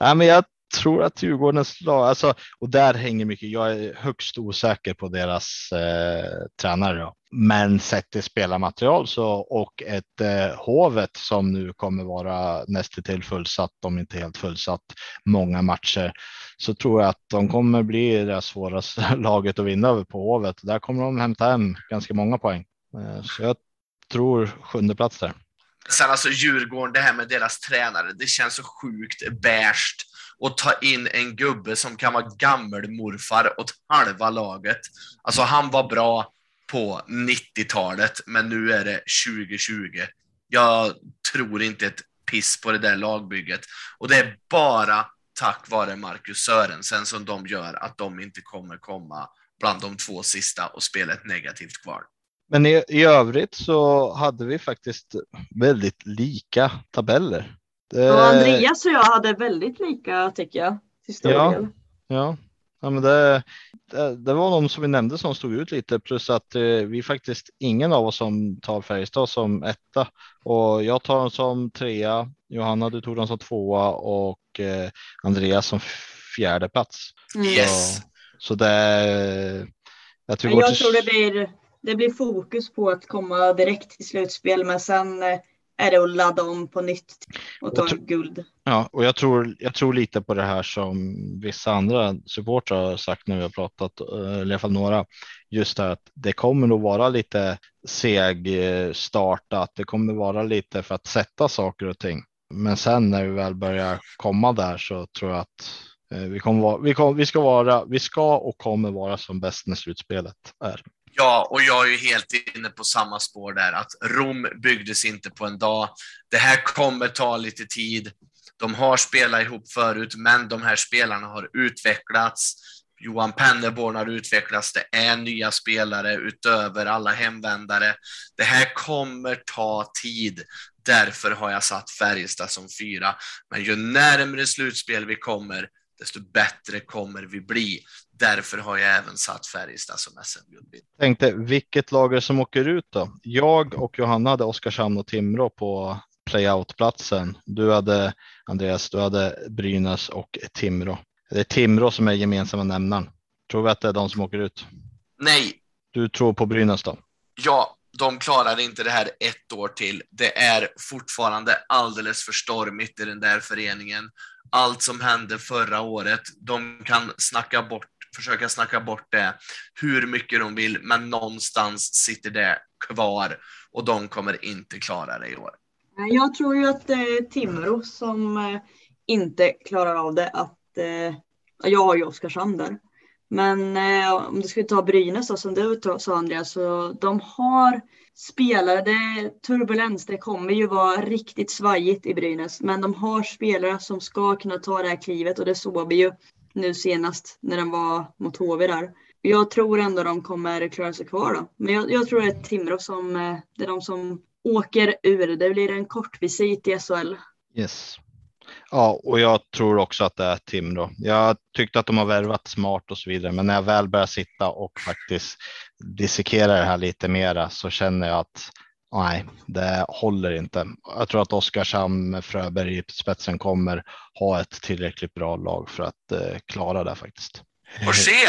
Nej, men jag tror att Djurgårdens lag, alltså, och där hänger mycket. Jag är högst osäker på deras eh, tränare, då. men sett till spelarmaterial så och ett eh, hovet som nu kommer vara nästintill fullsatt, om inte helt fullsatt, många matcher så tror jag att de kommer bli det svåraste laget att vinna över på hovet. Där kommer de hämta hem ganska många poäng, eh, så jag tror sjunde plats där. Sen alltså Djurgården, det här med deras tränare, det känns så sjukt bärst och ta in en gubbe som kan vara gammelmorfar åt halva laget. Alltså han var bra på 90-talet, men nu är det 2020. Jag tror inte ett piss på det där lagbygget och det är bara tack vare Marcus Sörensen som de gör att de inte kommer komma bland de två sista och spela ett negativt kval. Men i, i övrigt så hade vi faktiskt väldigt lika tabeller. Det... Och Andreas och jag hade väldigt lika tycker jag. Till stor ja, del. Ja, ja men det, det, det, var de som vi nämnde som stod ut lite plus att eh, vi faktiskt ingen av oss som tar Färjestad som etta och jag tar dem som trea. Johanna, du tog dem som tvåa och eh, Andreas som fjärde plats. Yes. Så, så det. Jag tror, jag tror det blir det blir fokus på att komma direkt till slutspel, men sen eh, är det att ladda om på nytt och ta tror, guld. Ja, och jag tror, jag tror lite på det här som vissa andra supportrar har sagt när vi har pratat, eh, i alla fall några, just det att det kommer nog vara lite seg startat. Det kommer vara lite för att sätta saker och ting. Men sen när vi väl börjar komma där så tror jag att eh, vi, kommer vara, vi, kommer, vi, ska vara, vi ska och kommer vara som bäst när slutspelet är. Ja, och jag är ju helt inne på samma spår där, att Rom byggdes inte på en dag. Det här kommer ta lite tid. De har spelat ihop förut, men de här spelarna har utvecklats. Johan Pennerborn har utvecklats. Det är nya spelare utöver alla hemvändare. Det här kommer ta tid. Därför har jag satt Färjestad som fyra. Men ju närmre slutspel vi kommer, desto bättre kommer vi bli. Därför har jag även satt Färjestad som SM-guldbild. Tänkte vilket lag som åker ut då? Jag och Johanna hade Oskarshamn och Timrå på playoutplatsen. Du hade Andreas, du hade Brynäs och Timrå. Det är Timrå som är gemensamma nämnaren. Tror vi att det är de som åker ut? Nej. Du tror på Brynäs då? Ja, de klarar inte det här ett år till. Det är fortfarande alldeles för stormigt i den där föreningen. Allt som hände förra året, de kan snacka bort försöka snacka bort det hur mycket de vill, men någonstans sitter det kvar och de kommer inte klara det i år. Jag tror ju att det är Timrå som eh, inte klarar av det. Att, eh, jag har ju Oskarshamn där. Men eh, om du skulle ta Brynäs då, som du sa Andreas, så de har spelare, det är turbulens, det kommer ju vara riktigt svajigt i Brynäs, men de har spelare som ska kunna ta det här klivet och det såg vi ju nu senast när den var mot HV där. Jag tror ändå de kommer klara sig kvar då. Men jag, jag tror det är Timrå som eh, det är de som åker ur. Det blir en kort visit i SHL. Yes. Ja, och jag tror också att det är Timrå. Jag tyckte att de har värvat smart och så vidare, men när jag väl börjar sitta och faktiskt dissekera det här lite mera så känner jag att Nej, det håller inte. Jag tror att Oskarshamn med Fröberg i spetsen kommer ha ett tillräckligt bra lag för att eh, klara det faktiskt. Och se!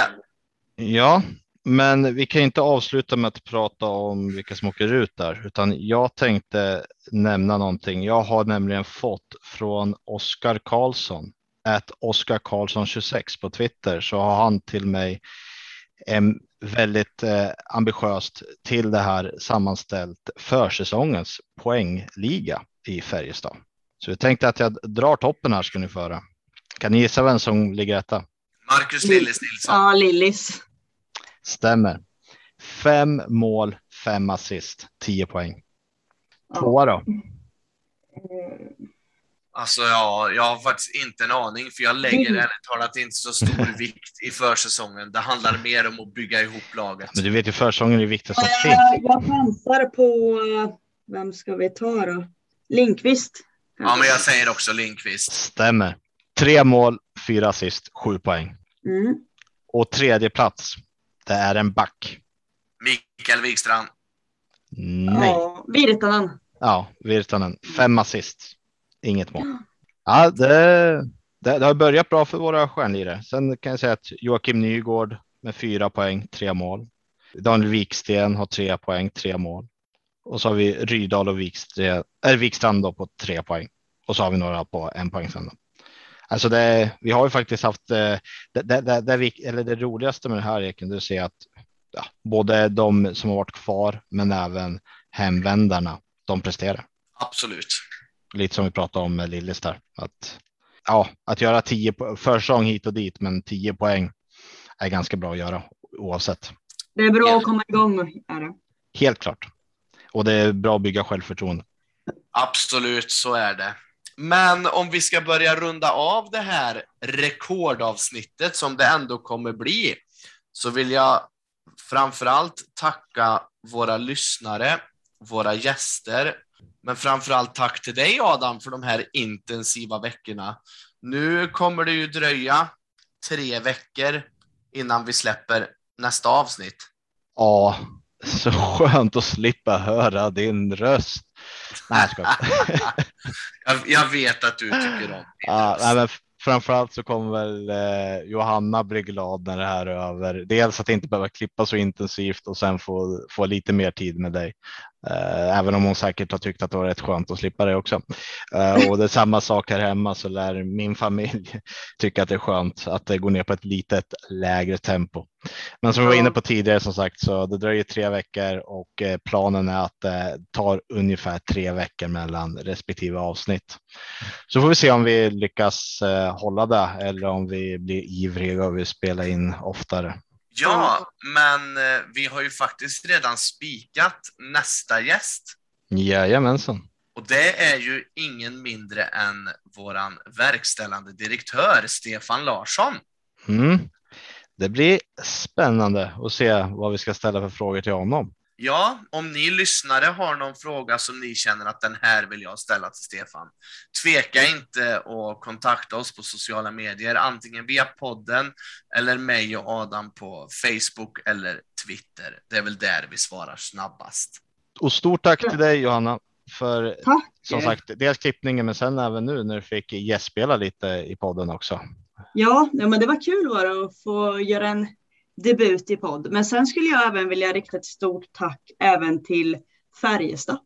Ja, men vi kan inte avsluta med att prata om vilka som åker ut där, utan jag tänkte nämna någonting. Jag har nämligen fått från Oskar Karlsson, att Oskar Karlsson 26 på Twitter, så har han till mig en väldigt eh, ambitiöst till det här sammanställt försäsongens poängliga i Färjestad. Så jag tänkte att jag drar toppen här ska ni föra. Kan ni gissa vem som ligger etta? Marcus Lillis Nilsson. Ja, Lillis. Stämmer. Fem mål, fem assist, tio poäng. Tvåa då? Alltså ja, jag har faktiskt inte en aning, för jag lägger mm. ärligt talat inte så stor vikt i försäsongen. Det handlar mer om att bygga ihop laget. Men du vet ju försäsongen är det viktigaste som finns. Jag chansar på, vem ska vi ta då? Linkvist. Ja, men jag säger också Linkvist. Stämmer. Tre mål, fyra assist, sju poäng. Mm. Och tredje plats, det är en back. Mikael Wikstrand. Nej. Ja, Virtanen. Ja, Virtanen. Fem assist. Inget mål. Ja, det, det, det, har börjat bra för våra stjärnlirare. Sen kan jag säga att Joakim Nygård med fyra poäng, tre mål. Daniel Wiksten har tre poäng, tre mål. Och så har vi Rydal och Wikstrand, äh, Wikstrand då på tre poäng. Och så har vi några på en poäng sen. Då. Alltså det, vi har ju faktiskt haft eh, det, det, det, det, vi, eller det roligaste med det här är att se att ja, både de som har varit kvar, men även hemvändarna, de presterar. Absolut. Lite som vi pratade om med Lillis där. Att, ja, att göra tio försäsong hit och dit, men tio poäng är ganska bra att göra oavsett. Det är bra att komma igång. Är det. Helt klart. Och det är bra att bygga självförtroende. Absolut, så är det. Men om vi ska börja runda av det här rekordavsnittet som det ändå kommer bli, så vill jag framförallt tacka våra lyssnare, våra gäster, men framförallt tack till dig Adam för de här intensiva veckorna. Nu kommer det ju dröja tre veckor innan vi släpper nästa avsnitt. Ja, så skönt att slippa höra din röst. Nej, jag jag, jag vet att du tycker om min ja. Nej, framförallt så kommer väl eh, Johanna bli glad när det här är över. Dels att inte behöva klippa så intensivt och sen få, få lite mer tid med dig. Eh, även om hon säkert har tyckt att det var rätt skönt att slippa det också. Eh, och det är samma sak här hemma så lär min familj tycka att det är skönt att det går ner på ett litet lägre tempo. Men som vi var inne på tidigare som sagt så det dröjer tre veckor och eh, planen är att eh, det tar ungefär tre veckor mellan respektive avsnitt. Så får vi se om vi lyckas hålla det eller om vi blir ivriga och vill spela in oftare. Ja, men eh, vi har ju faktiskt redan spikat nästa gäst. Jajamensan. Och det är ju ingen mindre än våran verkställande direktör Stefan Larsson. Mm. Det blir spännande att se vad vi ska ställa för frågor till honom. Ja, om ni lyssnare har någon fråga som ni känner att den här vill jag ställa till Stefan, tveka inte att kontakta oss på sociala medier, antingen via podden eller mig och Adam på Facebook eller Twitter. Det är väl där vi svarar snabbast. Och stort tack till dig Johanna för tack. som sagt dels klippningen men sen även nu när du fick gästspela lite i podden också. Ja, ja men det var kul det att få göra en debut i podd. Men sen skulle jag även vilja rikta ett stort tack även till Färjestad.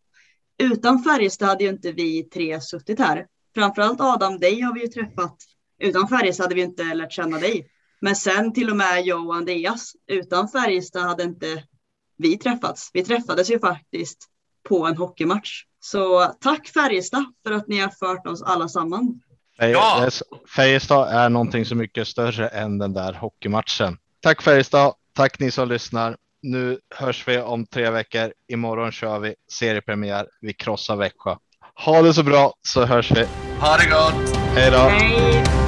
Utan Färjestad hade ju inte vi tre suttit här. Framförallt Adam, dig har vi ju träffat. Utan Färjestad hade vi inte lärt känna dig. Men sen till och med jag och Andreas. Utan Färjestad hade inte vi träffats. Vi träffades ju faktiskt på en hockeymatch. Så tack Färjestad för att ni har fört oss alla samman. Ja. Färjestad är någonting så mycket större än den där hockeymatchen. Tack Färjestad. Tack ni som lyssnar. Nu hörs vi om tre veckor. Imorgon kör vi seriepremiär. Vi krossar Växjö. Ha det så bra så hörs vi. Ha det gott. Hej då. Hej.